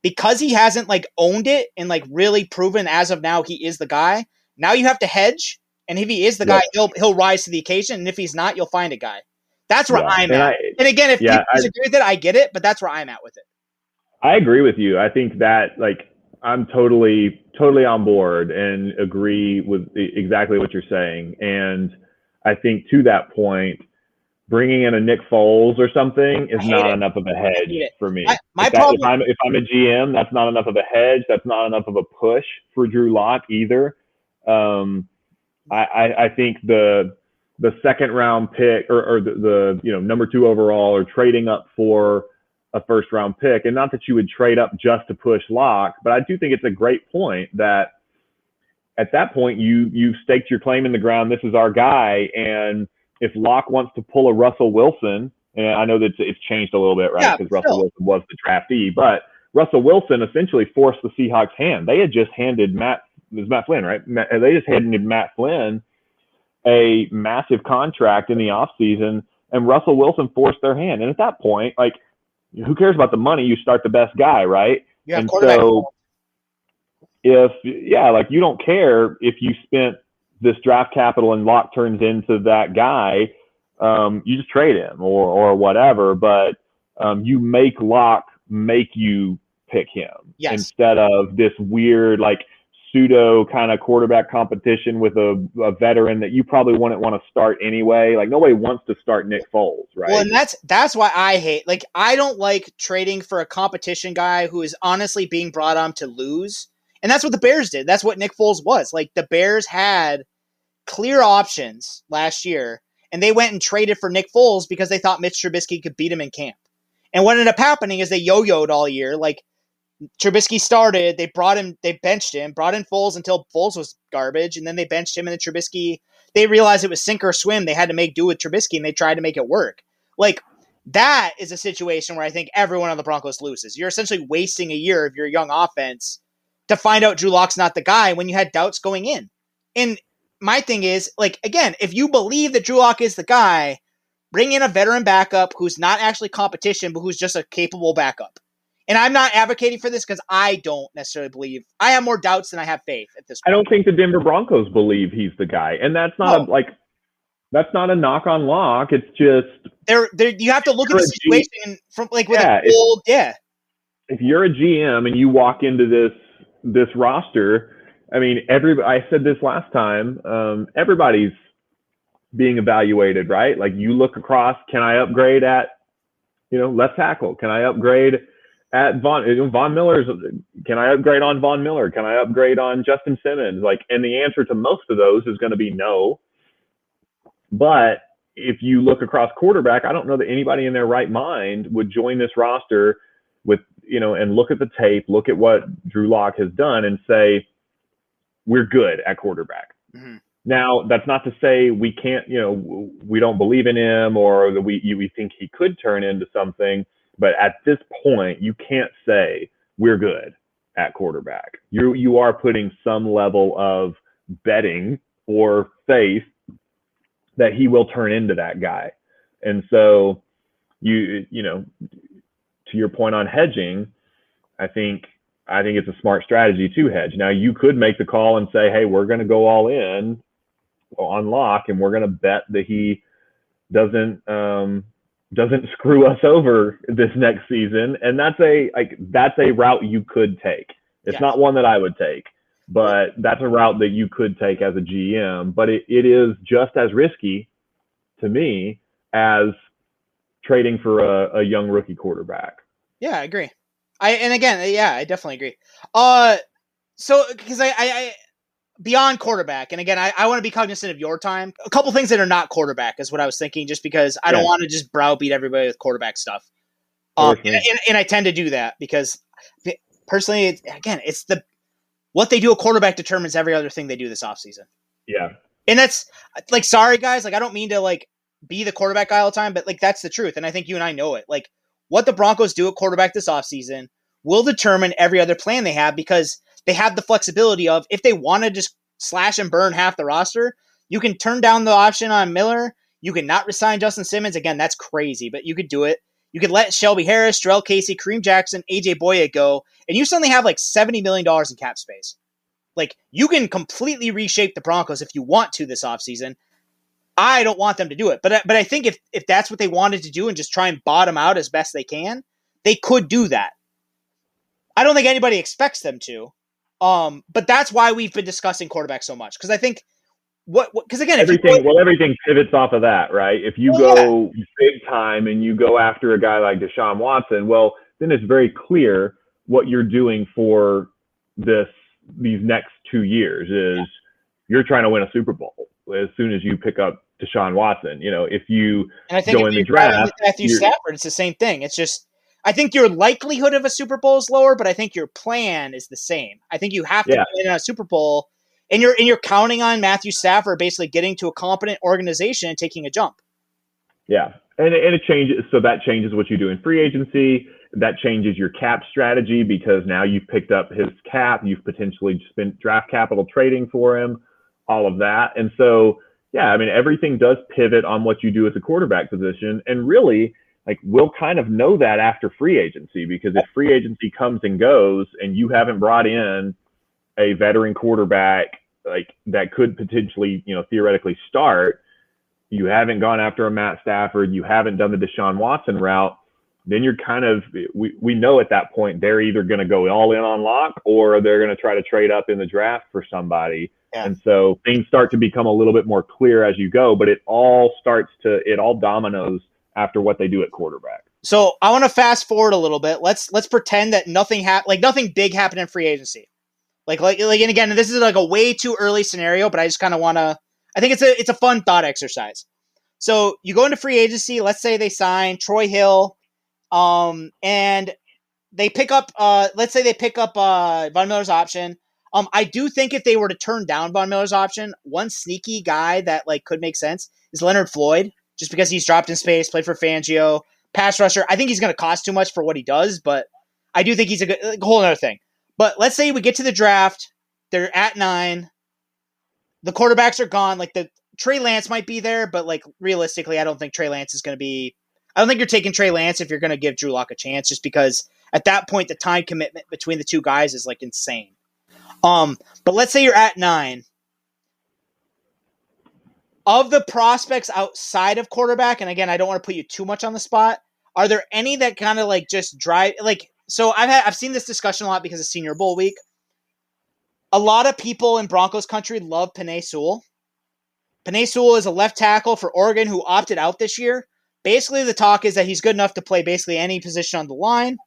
Because he hasn't like owned it and like really proven as of now he is the guy. Now you have to hedge, and if he is the guy, he'll he'll rise to the occasion. And if he's not, you'll find a guy. That's where yeah. I'm and at. I, and again, if yeah, people disagree with it, I get it, but that's where I'm at with it. I agree with you. I think that like I'm totally totally on board and agree with exactly what you're saying. And I think to that point, bringing in a Nick Foles or something is not it. enough of a hedge for me. I, my if, that, problem, if I'm if I'm a GM, that's not enough of a hedge. That's not enough of a push for Drew Lock either. Um, I, I, I think the the second round pick or, or the, the, you know number two overall or trading up for a first round pick. And not that you would trade up just to push lock but i do think it's a great point that at that point you you've staked your claim in the ground. This is our guy. And if lock wants to pull a russell wilson and i know that it's changed a little bit right? Because yeah, russell wilson was the draftee but russell wilson essentially forced the seahawks hand. They had just handed matt it was matt flynn right? They just handed matt flynn a massive contract in the offseason and Russell Wilson forced their hand. And at that point, like, who cares about the money? You start the best guy, right? Yeah, and so if yeah, like you don't care if you spent this draft capital and Lock turns into that guy, um, you just trade him or or whatever. But um, you make Lock make you pick him Yes. instead of this weird like pseudo kind of quarterback competition with a, a veteran that you probably wouldn't want to start anyway. Like nobody wants to start Nick Foles, right? Well, and that's that's why I hate. Like, I don't like trading for a competition guy who is honestly being brought on to lose. And that's what the Bears did. That's what Nick Foles was. Like, the Bears had clear options last year, and they went and traded for Nick Foles because they thought Mitch Trubisky could beat him in camp. And what ended up happening is they yo-yoed all year. Like, Trubisky started, they brought him, they benched him, brought in Foles until Foles was garbage, and then they benched him, and then Trubisky. They realized it was sink or swim. They had to make do with Trubisky, and they tried to make it work. Like that is a situation where I think everyone on the Broncos loses. You're essentially wasting a year of your young offense to find out Drew Lock's not the guy when you had doubts going in. And my thing is, like, again, if you believe that Drew Lock is the guy, bring in a veteran backup who's not actually competition, but who's just a capable backup. And I'm not advocating for this because I don't necessarily believe. I have more doubts than I have faith at this point. I don't think the Denver Broncos believe he's the guy, and that's not a, like that's not a knock on Lock. It's just There, there. You have to look at the a G- situation from like with Yeah, a old, yeah. if you're a GM and you walk into this this roster, I mean, every I said this last time. Um, everybody's being evaluated, right? Like you look across, can I upgrade at, you know, left tackle? Can I upgrade at Von Von Miller's? Can I upgrade on Von Miller? Can I upgrade on Justin Simmons? Like, and the answer to most of those is going to be no. But if you look across quarterback, I don't know that anybody in their right mind would join this roster with, you know, and look at the tape, look at what Drew Lock has done and say, we're good at quarterback. Mm-hmm. Now, that's not to say we can't, you know, we don't believe in him or that we, we think he could turn into something. But at this point, you can't say we're good at quarterback. You, you are putting some level of betting or faith that he will turn into that guy. And so you you know to your point on hedging, I think I think it's a smart strategy to hedge. Now you could make the call and say, "Hey, we're going to go all in on lock and we're going to bet that he doesn't um doesn't screw us over this next season." And that's a like that's a route you could take. It's Yes. not one that I would take but that's a route that you could take as a GM. But it, it is just as risky to me as trading for a, a young rookie quarterback. Yeah, I agree. I and again, yeah, I definitely agree. Uh, so because I, I, I beyond quarterback, and again, I, I want to be cognizant of your time. A couple things that are not quarterback is what I was thinking, just because I don't want to just browbeat everybody with quarterback stuff. Um, and, and, and I tend to do that because personally, it's, again, it's the what they do. A quarterback determines every other thing they do this offseason. Yeah. And that's like, sorry guys, like I don't mean to like be the quarterback guy all the time, but like that's the truth. And I think you and I know it. Like what the Broncos do at quarterback this offseason will determine every other plan they have because they have the flexibility of if they want to just slash and burn half the roster, you can turn down the option on Miller. You can not resign Justin Simmons. Again, that's crazy, but you could do it. You could let Shelby Harris, Jurrell Casey, Kareem Jackson, AJ Bouye go, and you suddenly have like $70 million in cap space. Like you can completely reshape the Broncos if you want to this offseason. I don't want them to do it, but but I think if if that's what they wanted to do and just try and bottom out as best they can, they could do that. I don't think anybody expects them to, um, but that's why we've been discussing quarterback so much because I think what because again, if you Everything well, everything pivots off of that, right? If you Well, go big time and you go after a guy like Deshaun Watson, well, then it's very clear what you're doing for this these next two years is you're trying to win a Super Bowl as soon as you pick up Deshaun Watson. You know, if you And I think go if in the draft, with Matthew Stafford, it's the same thing. It's just I think your likelihood of a Super Bowl is lower, but I think your plan is the same. I think you have to Yeah. win a Super Bowl, and you're and you're counting on Matthew Stafford basically getting to a competent organization and taking a jump. Yeah, and and it changes. So that changes what you do in free agency. That changes your cap strategy because now you've picked up his cap. You've potentially spent draft capital trading for him. All of that, and so yeah, I mean everything does pivot on what you do at the quarterback position, and really. Like we'll kind of know that after free agency because if free agency comes and goes and you haven't brought in a veteran quarterback like that could potentially, you know, theoretically start, you haven't gone after a Matt Stafford, you haven't done the Deshaun Watson route, then you're kind of we, we know at that point they're either going to go all in on lock or they're going to try to trade up in the draft for somebody. Yeah. And so things start to become a little bit more clear as you go, but it all starts to it all dominoes after what they do at quarterback. So I want to fast forward a little bit. Let's let's pretend that nothing happened, like nothing big happened in free agency. Like like like, and again, this is like a way too early scenario, but I just kind of want to. I think it's a it's a fun thought exercise. So you go into free agency. Let's say they sign Troy Hill, um, and they pick up. Uh, let's say they pick up uh Von Miller's option. Um, I do think if they were to turn down Von Miller's option, one sneaky guy that like could make sense is Leonard Floyd, just because he's dropped in space, played for Fangio, pass rusher. I think he's going to cost too much for what he does, but I do think he's a, good, a whole other thing. But let's say we get to the draft, they're at nine, the quarterbacks are gone. Like the Trey Lance might be there, but like realistically, I don't think Trey Lance is going to be. I don't think you're taking Trey Lance if you're going to give Drew Lock a chance, just because at that point the time commitment between the two guys is like insane. Um, but let's say you're at nine. Of the prospects outside of quarterback, and again, I don't want to put you too much on the spot. Are there any that kind of like just drive like? So I've had I've seen this discussion a lot because of Senior Bowl week. A lot of people in Broncos country love Penei Sewell. Penei Sewell is a left tackle for Oregon who opted out this year. Basically, the talk is that he's good enough to play basically any position on the line.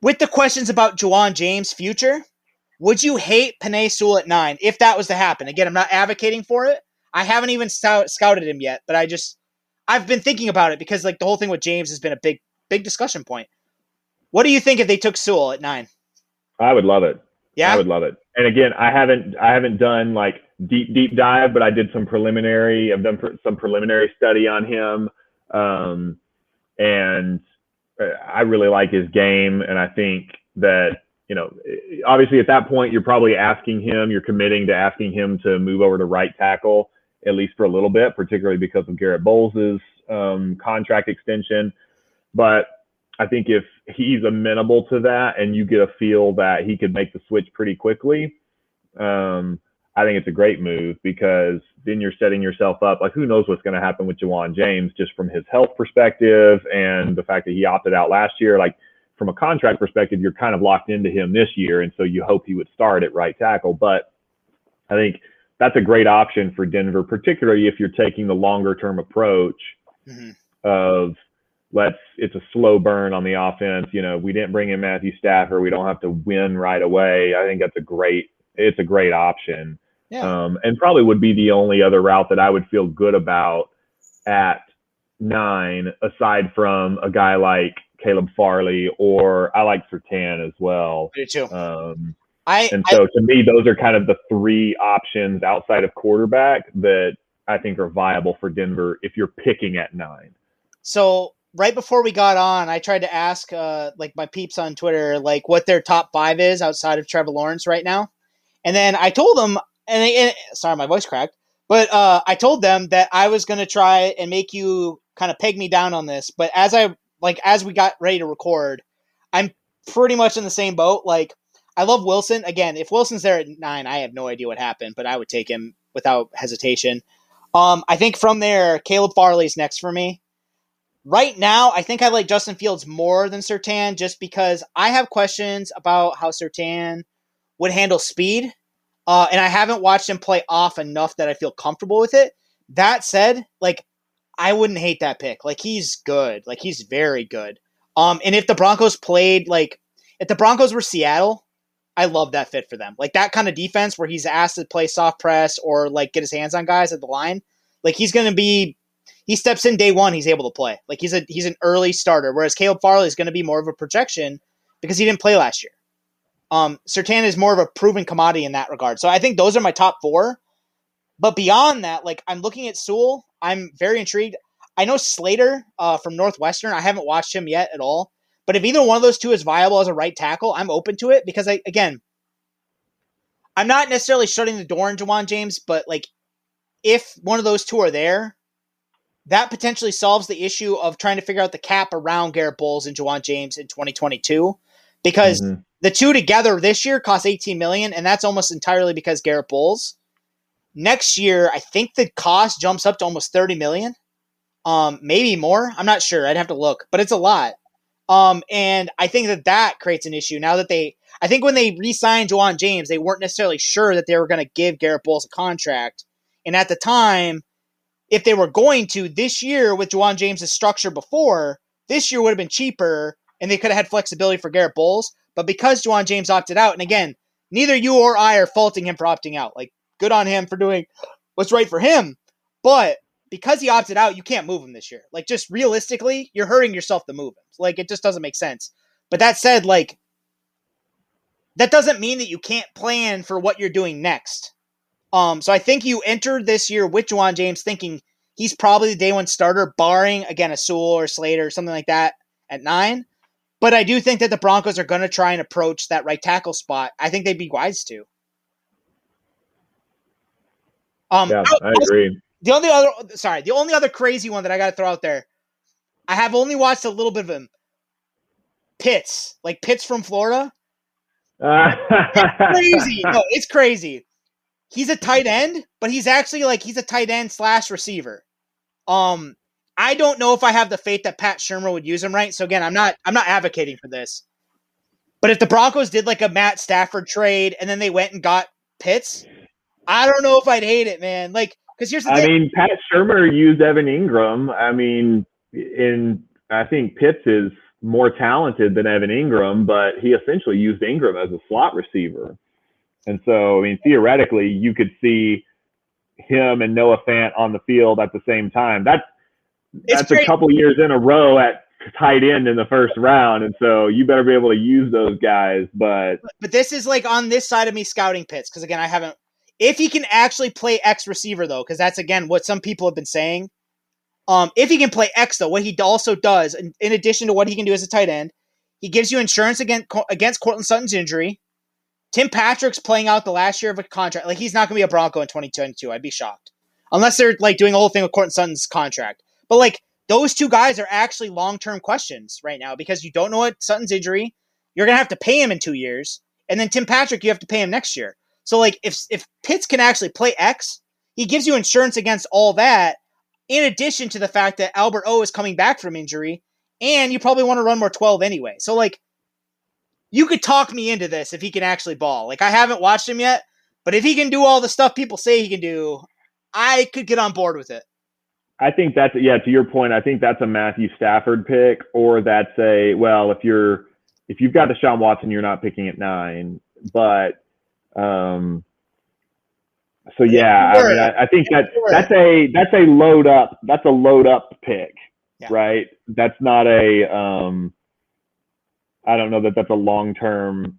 With the questions about Ja'Wuan James' future, would you hate Penei Sewell at nine if that was to happen? Again, I'm not advocating for it. I haven't even scout- scouted him yet, but I just I've been thinking about it because like the whole thing with James has been a big big discussion point. What do you think if they took Sewell at nine? I would love it. Yeah, I would love it. And again, I haven't I haven't done like deep deep dive, but I did some preliminary. I've done pr- some preliminary study on him, um, and uh, I really like his game. And I think that you know, obviously at that point you're probably asking him, you're committing to asking him to move over to right tackle at least for a little bit, particularly because of Garrett Bolles' um, contract extension. But I think if he's amenable to that and you get a feel that he could make the switch pretty quickly, um, I think it's a great move because then you're setting yourself up. Like, who knows what's going to happen with Ja'Wuan James just from his health perspective and the fact that he opted out last year. Like, from a contract perspective, you're kind of locked into him this year. And so you hope he would start at right tackle. But I think that's a great option for Denver, particularly if you're taking the longer term approach mm-hmm. of let's it's a slow burn on the offense. You know, we didn't bring in Matthew Stafford. We don't have to win right away. I think that's a great it's a great option. Yeah. Um, and probably would be the only other route that I would feel good about at nine, aside from a guy like Caleb Farley or I like Surtain as well. Do too. Um, I and I- so to me, those are kind of the three options outside of quarterback that I think are viable for Denver if you're picking at nine. So right before we got on, I tried to ask uh, like my peeps on Twitter like what their top five is outside of Trevor Lawrence right now, and then I told them, and, they, and sorry, my voice cracked, but uh, I told them that I was going to try and make you kind of peg me down on this. But as I like as we got ready to record, I'm pretty much in the same boat. Like I love Wilson. Again, if Wilson's there at nine, I have no idea what happened, but I would take him without hesitation. Um, I think from there, Caleb Farley's next for me. Right now, I think I like Justin Fields more than Surtain just because I have questions about how Surtain would handle speed. Uh, and I haven't watched him play off enough that I feel comfortable with it. That said, like, I wouldn't hate that pick. Like, he's good. Like, he's very good. Um, and if the Broncos played, like, if the Broncos were Seattle, I love that fit for them. Like, that kind of defense where he's asked to play soft press or, like, get his hands on guys at the line. Like, he's going to be he steps in day one, he's able to play. Like he's a he's an early starter, whereas Caleb Farley is going to be more of a projection because he didn't play last year. Um, Surtain is more of a proven commodity in that regard. So I think those are my top four. But beyond that, like I'm looking at Sewell, I'm very intrigued. I know Slater uh, from Northwestern. I haven't watched him yet at all. But if either one of those two is viable as a right tackle, I'm open to it because I again, I'm not necessarily shutting the door on Ja'Wuan James, but like if one of those two are there, that potentially solves the issue of trying to figure out the cap around Garrett Bolles and Ja'Wuan James in 2022. Because Mhm. The two together this year cost 18 million, and that's almost entirely because Garrett Bolles. Next year, I think the cost jumps up to almost 30 million. Um, maybe more. I'm not sure. I'd have to look, but it's a lot. Um, and I think that that creates an issue now that they. I think when they re-signed Ja'Wuan James, they weren't necessarily sure that they were going to give Garrett Bolles a contract. And at the time, if they were going to this year with Ja'Wuan James' structure before, this year would have been cheaper, and they could have had flexibility for Garrett Bolles. But because Ja'Wuan James opted out, and again, neither you or I are faulting him for opting out. Like, good on him for doing what's right for him. But because he opted out, you can't move him this year. Like, just realistically, you're hurting yourself to move him. Like, it just doesn't make sense. But that said, like, that doesn't mean that you can't plan for what you're doing next. Um, so I think you entered this year with Ja'Wuan James thinking he's probably the day one starter, barring again a Sewell or Slater or something like that at nine. But I do think that the Broncos are going to try and approach that right tackle spot. I think they'd be wise to. Um, yeah, I agree. The only other, sorry, the only other crazy one that I got to throw out there, I have only watched a little bit of him. Pitts, like Pitts from Florida. crazy. No, it's crazy. He's a tight end, but he's actually like he's a tight end slash receiver. Um, I don't know if I have the faith that Pat Shurmur would use him right. So again, I'm not I'm not advocating for this. But if the Broncos did like a Matt Stafford trade and then they went and got Pitts, I don't know if I'd hate it, man. Like, because here's the I thing. mean, Pat Shurmur used Evan Engram. I mean, in I think Pitts is more talented than Evan Engram, but he essentially used Engram as a slot receiver. And so, I mean, theoretically, you could see him and Noah Fant on the field at the same time. That's that's a couple years in a row at tight end in the first round, and so you better be able to use those guys. But but this is like on this side of me scouting Pitts because again, I haven't. If he can actually play X receiver though, because that's again what some people have been saying. Um, if he can play X though, what he also does, in, in addition to what he can do as a tight end, he gives you insurance against against Courtland Sutton's injury. Tim Patrick's playing out the last year of a contract. Like he's not going to be a Bronco in 2022. I'd be shocked unless they're like doing a whole thing with Courtland Sutton's contract. But like those two guys are actually long term questions right now because you don't know what Sutton's injury. You're gonna have to pay him in two years, and then Tim Patrick, you have to pay him next year. So like if if Pitts can actually play X, he gives you insurance against all that. In addition to the fact that Albert O is coming back from injury, and you probably want to run more 12 anyway. So like you could talk me into this if he can actually ball. Like I haven't watched him yet, but if he can do all the stuff people say he can do, I could get on board with it. I think that's yeah. To your point, I think that's a Matthew Stafford pick, or that's a well, if you're if you've got Deshaun Watson, you're not picking at nine. But um, so yeah, I, mean, I, I think that that's a that's a load up. That's a load up pick, yeah. right? That's not a um. I don't know that that's a long term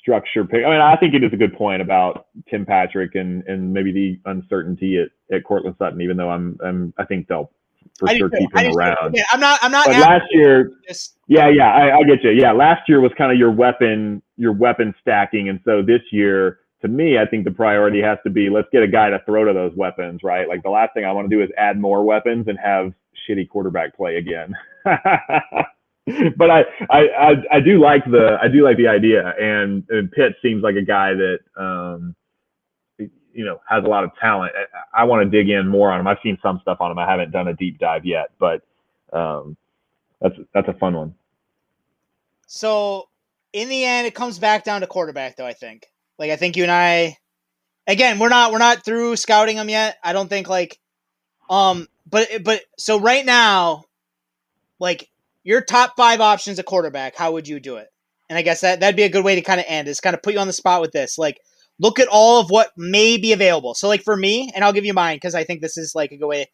structure pick. I mean, I think it is a good point about Tim Patrick and and maybe the uncertainty at, at Courtland Sutton, even though I'm, I'm I think they'll for sure keep him around. Yeah, I'm not I'm not. But last year, just, yeah, yeah, I, I get you. Yeah, last year was kind of your weapon your weapon stacking, and so this year. To me, I think the priority has to be let's get a guy to throw to those weapons, right? Like the last thing I want to do is add more weapons and have shitty quarterback play again. but I, I, I, I, do like the I do like the idea, and, and Pitt seems like a guy that um, you know has a lot of talent. I, I want to dig in more on him. I've seen some stuff on him. I haven't done a deep dive yet, but um, that's that's a fun one. So in the end, it comes back down to quarterback, though. I think. Like I think you and I, again, we're not we're not through scouting them yet. I don't think like, um, but but so right now, like your top five options at quarterback, how would you do it? And I guess that that'd be a good way to kind of end is kind of put you on the spot with this. Like, look at all of what may be available. So, like for me, and I'll give you mine because I think this is like a good way.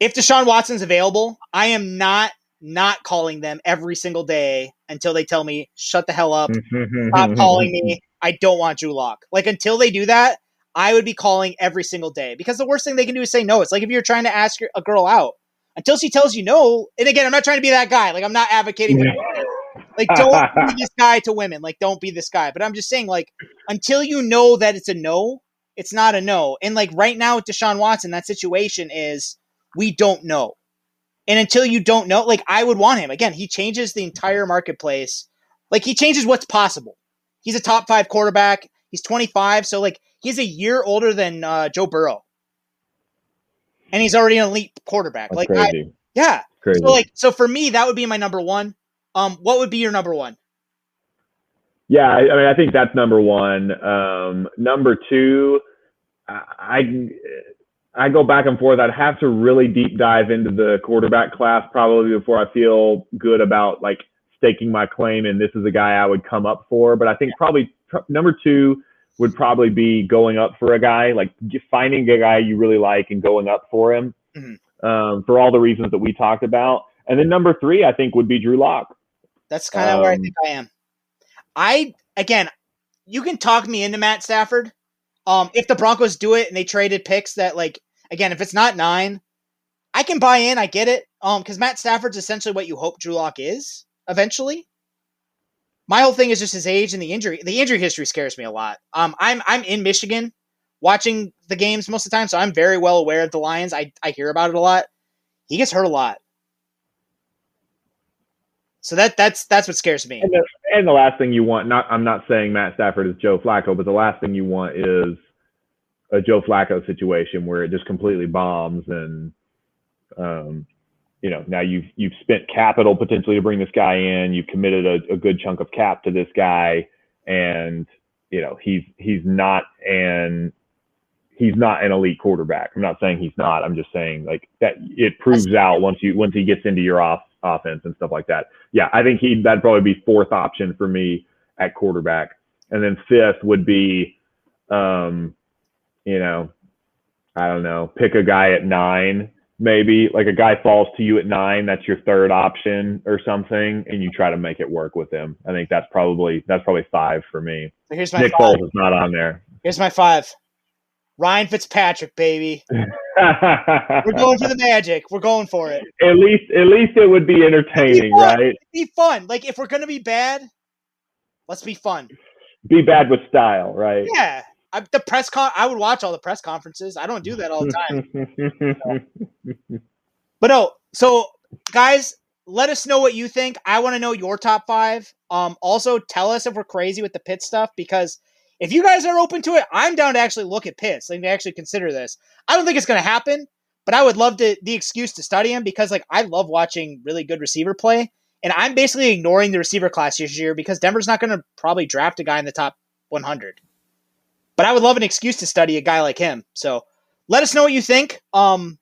If Deshaun Watson's available, I am not not calling them every single day until they tell me shut the hell up, stop calling me. I don't want Drew Lock. Like until they do that, I would be calling every single day because the worst thing they can do is say no. It's like if you're trying to ask a girl out until she tells you no. And again, I'm not trying to be that guy. Like I'm not advocating for like don't be this guy to women. Like don't be this guy. But I'm just saying like until you know that it's a no, it's not a no. And like right now with Deshaun Watson, that situation is we don't know. And until you don't know, like I would want him. Again, he changes the entire marketplace. Like he changes what's possible. He's a top five quarterback. He's 25, so like he's a year older than uh, Joe Burrow, and he's already an elite quarterback. That's like, crazy. I, yeah. Crazy. So like, so for me, that would be my number one. Um, what would be your number one? Yeah, I, I mean, I think that's number one. Um, number two, I, I go back and forth. I'd have to really deep dive into the quarterback class probably before I feel good about like staking my claim and this is a guy I would come up for. But I think probably pr- number two would probably be going up for a guy, like finding a guy you really like and going up for him Mhm. um, for all the reasons that we talked about. And then number three, I think would be Drew Lock. That's kind of where I Um, think I am. I again, you can talk me into Matt Stafford. Um, if the Broncos do it and they traded picks that like again, if it's not nine, I can buy in. I get it. Um, because Matt Stafford's essentially what you hope Drew Lock is eventually. My whole thing is just his age and the injury. The injury history scares me a lot. Um, I'm I'm in Michigan watching the games most of the time, so I'm very well aware of the Lions. I I hear about it a lot. He gets hurt a lot. So that that's that's what scares me. And the, and the last thing you want, not I'm not saying Matt Stafford is Joe Flacco, but the last thing you want is a Joe Flacco situation where it just completely bombs and um, you know, now you've you've spent capital potentially to bring this guy in, you've committed a, a good chunk of cap to this guy, and you know, he's he's not an he's not an elite quarterback. I'm not saying he's not. I'm just saying like that it proves out once you once he gets into your off offense and stuff like that. Yeah, I think he that'd probably be fourth option for me at quarterback. And then fifth would be um, you know, I don't know, pick a guy at nine, maybe. Like a guy falls to you at nine, that's your third option or something, and you try to make it work with him. I think that's probably that's probably five for me. So here's my Nick five. Foles is not on there. Here's my five. Ryan Fitzpatrick, baby. We're going for the magic. We're going for it. at least at least it would be entertaining, fun. right? It'd be fun. Like if we're gonna be bad, let's be fun. Be bad with style, right? Yeah. I, the press con. I would watch all the press conferences. I don't do that all the time. But no, so guys, let us know what you think. I want to know your top five. Um, also tell us if we're crazy with the pit stuff because if you guys are open to it, I'm down to actually look at Pitts and actually consider this. I don't think it's going to happen, but I would love to the excuse to study him because like I love watching really good receiver play, and I'm basically ignoring the receiver class this year because Denver's not going to probably draft a guy in the top 100. But I would love an excuse to study a guy like him. So let us know what you think. Um,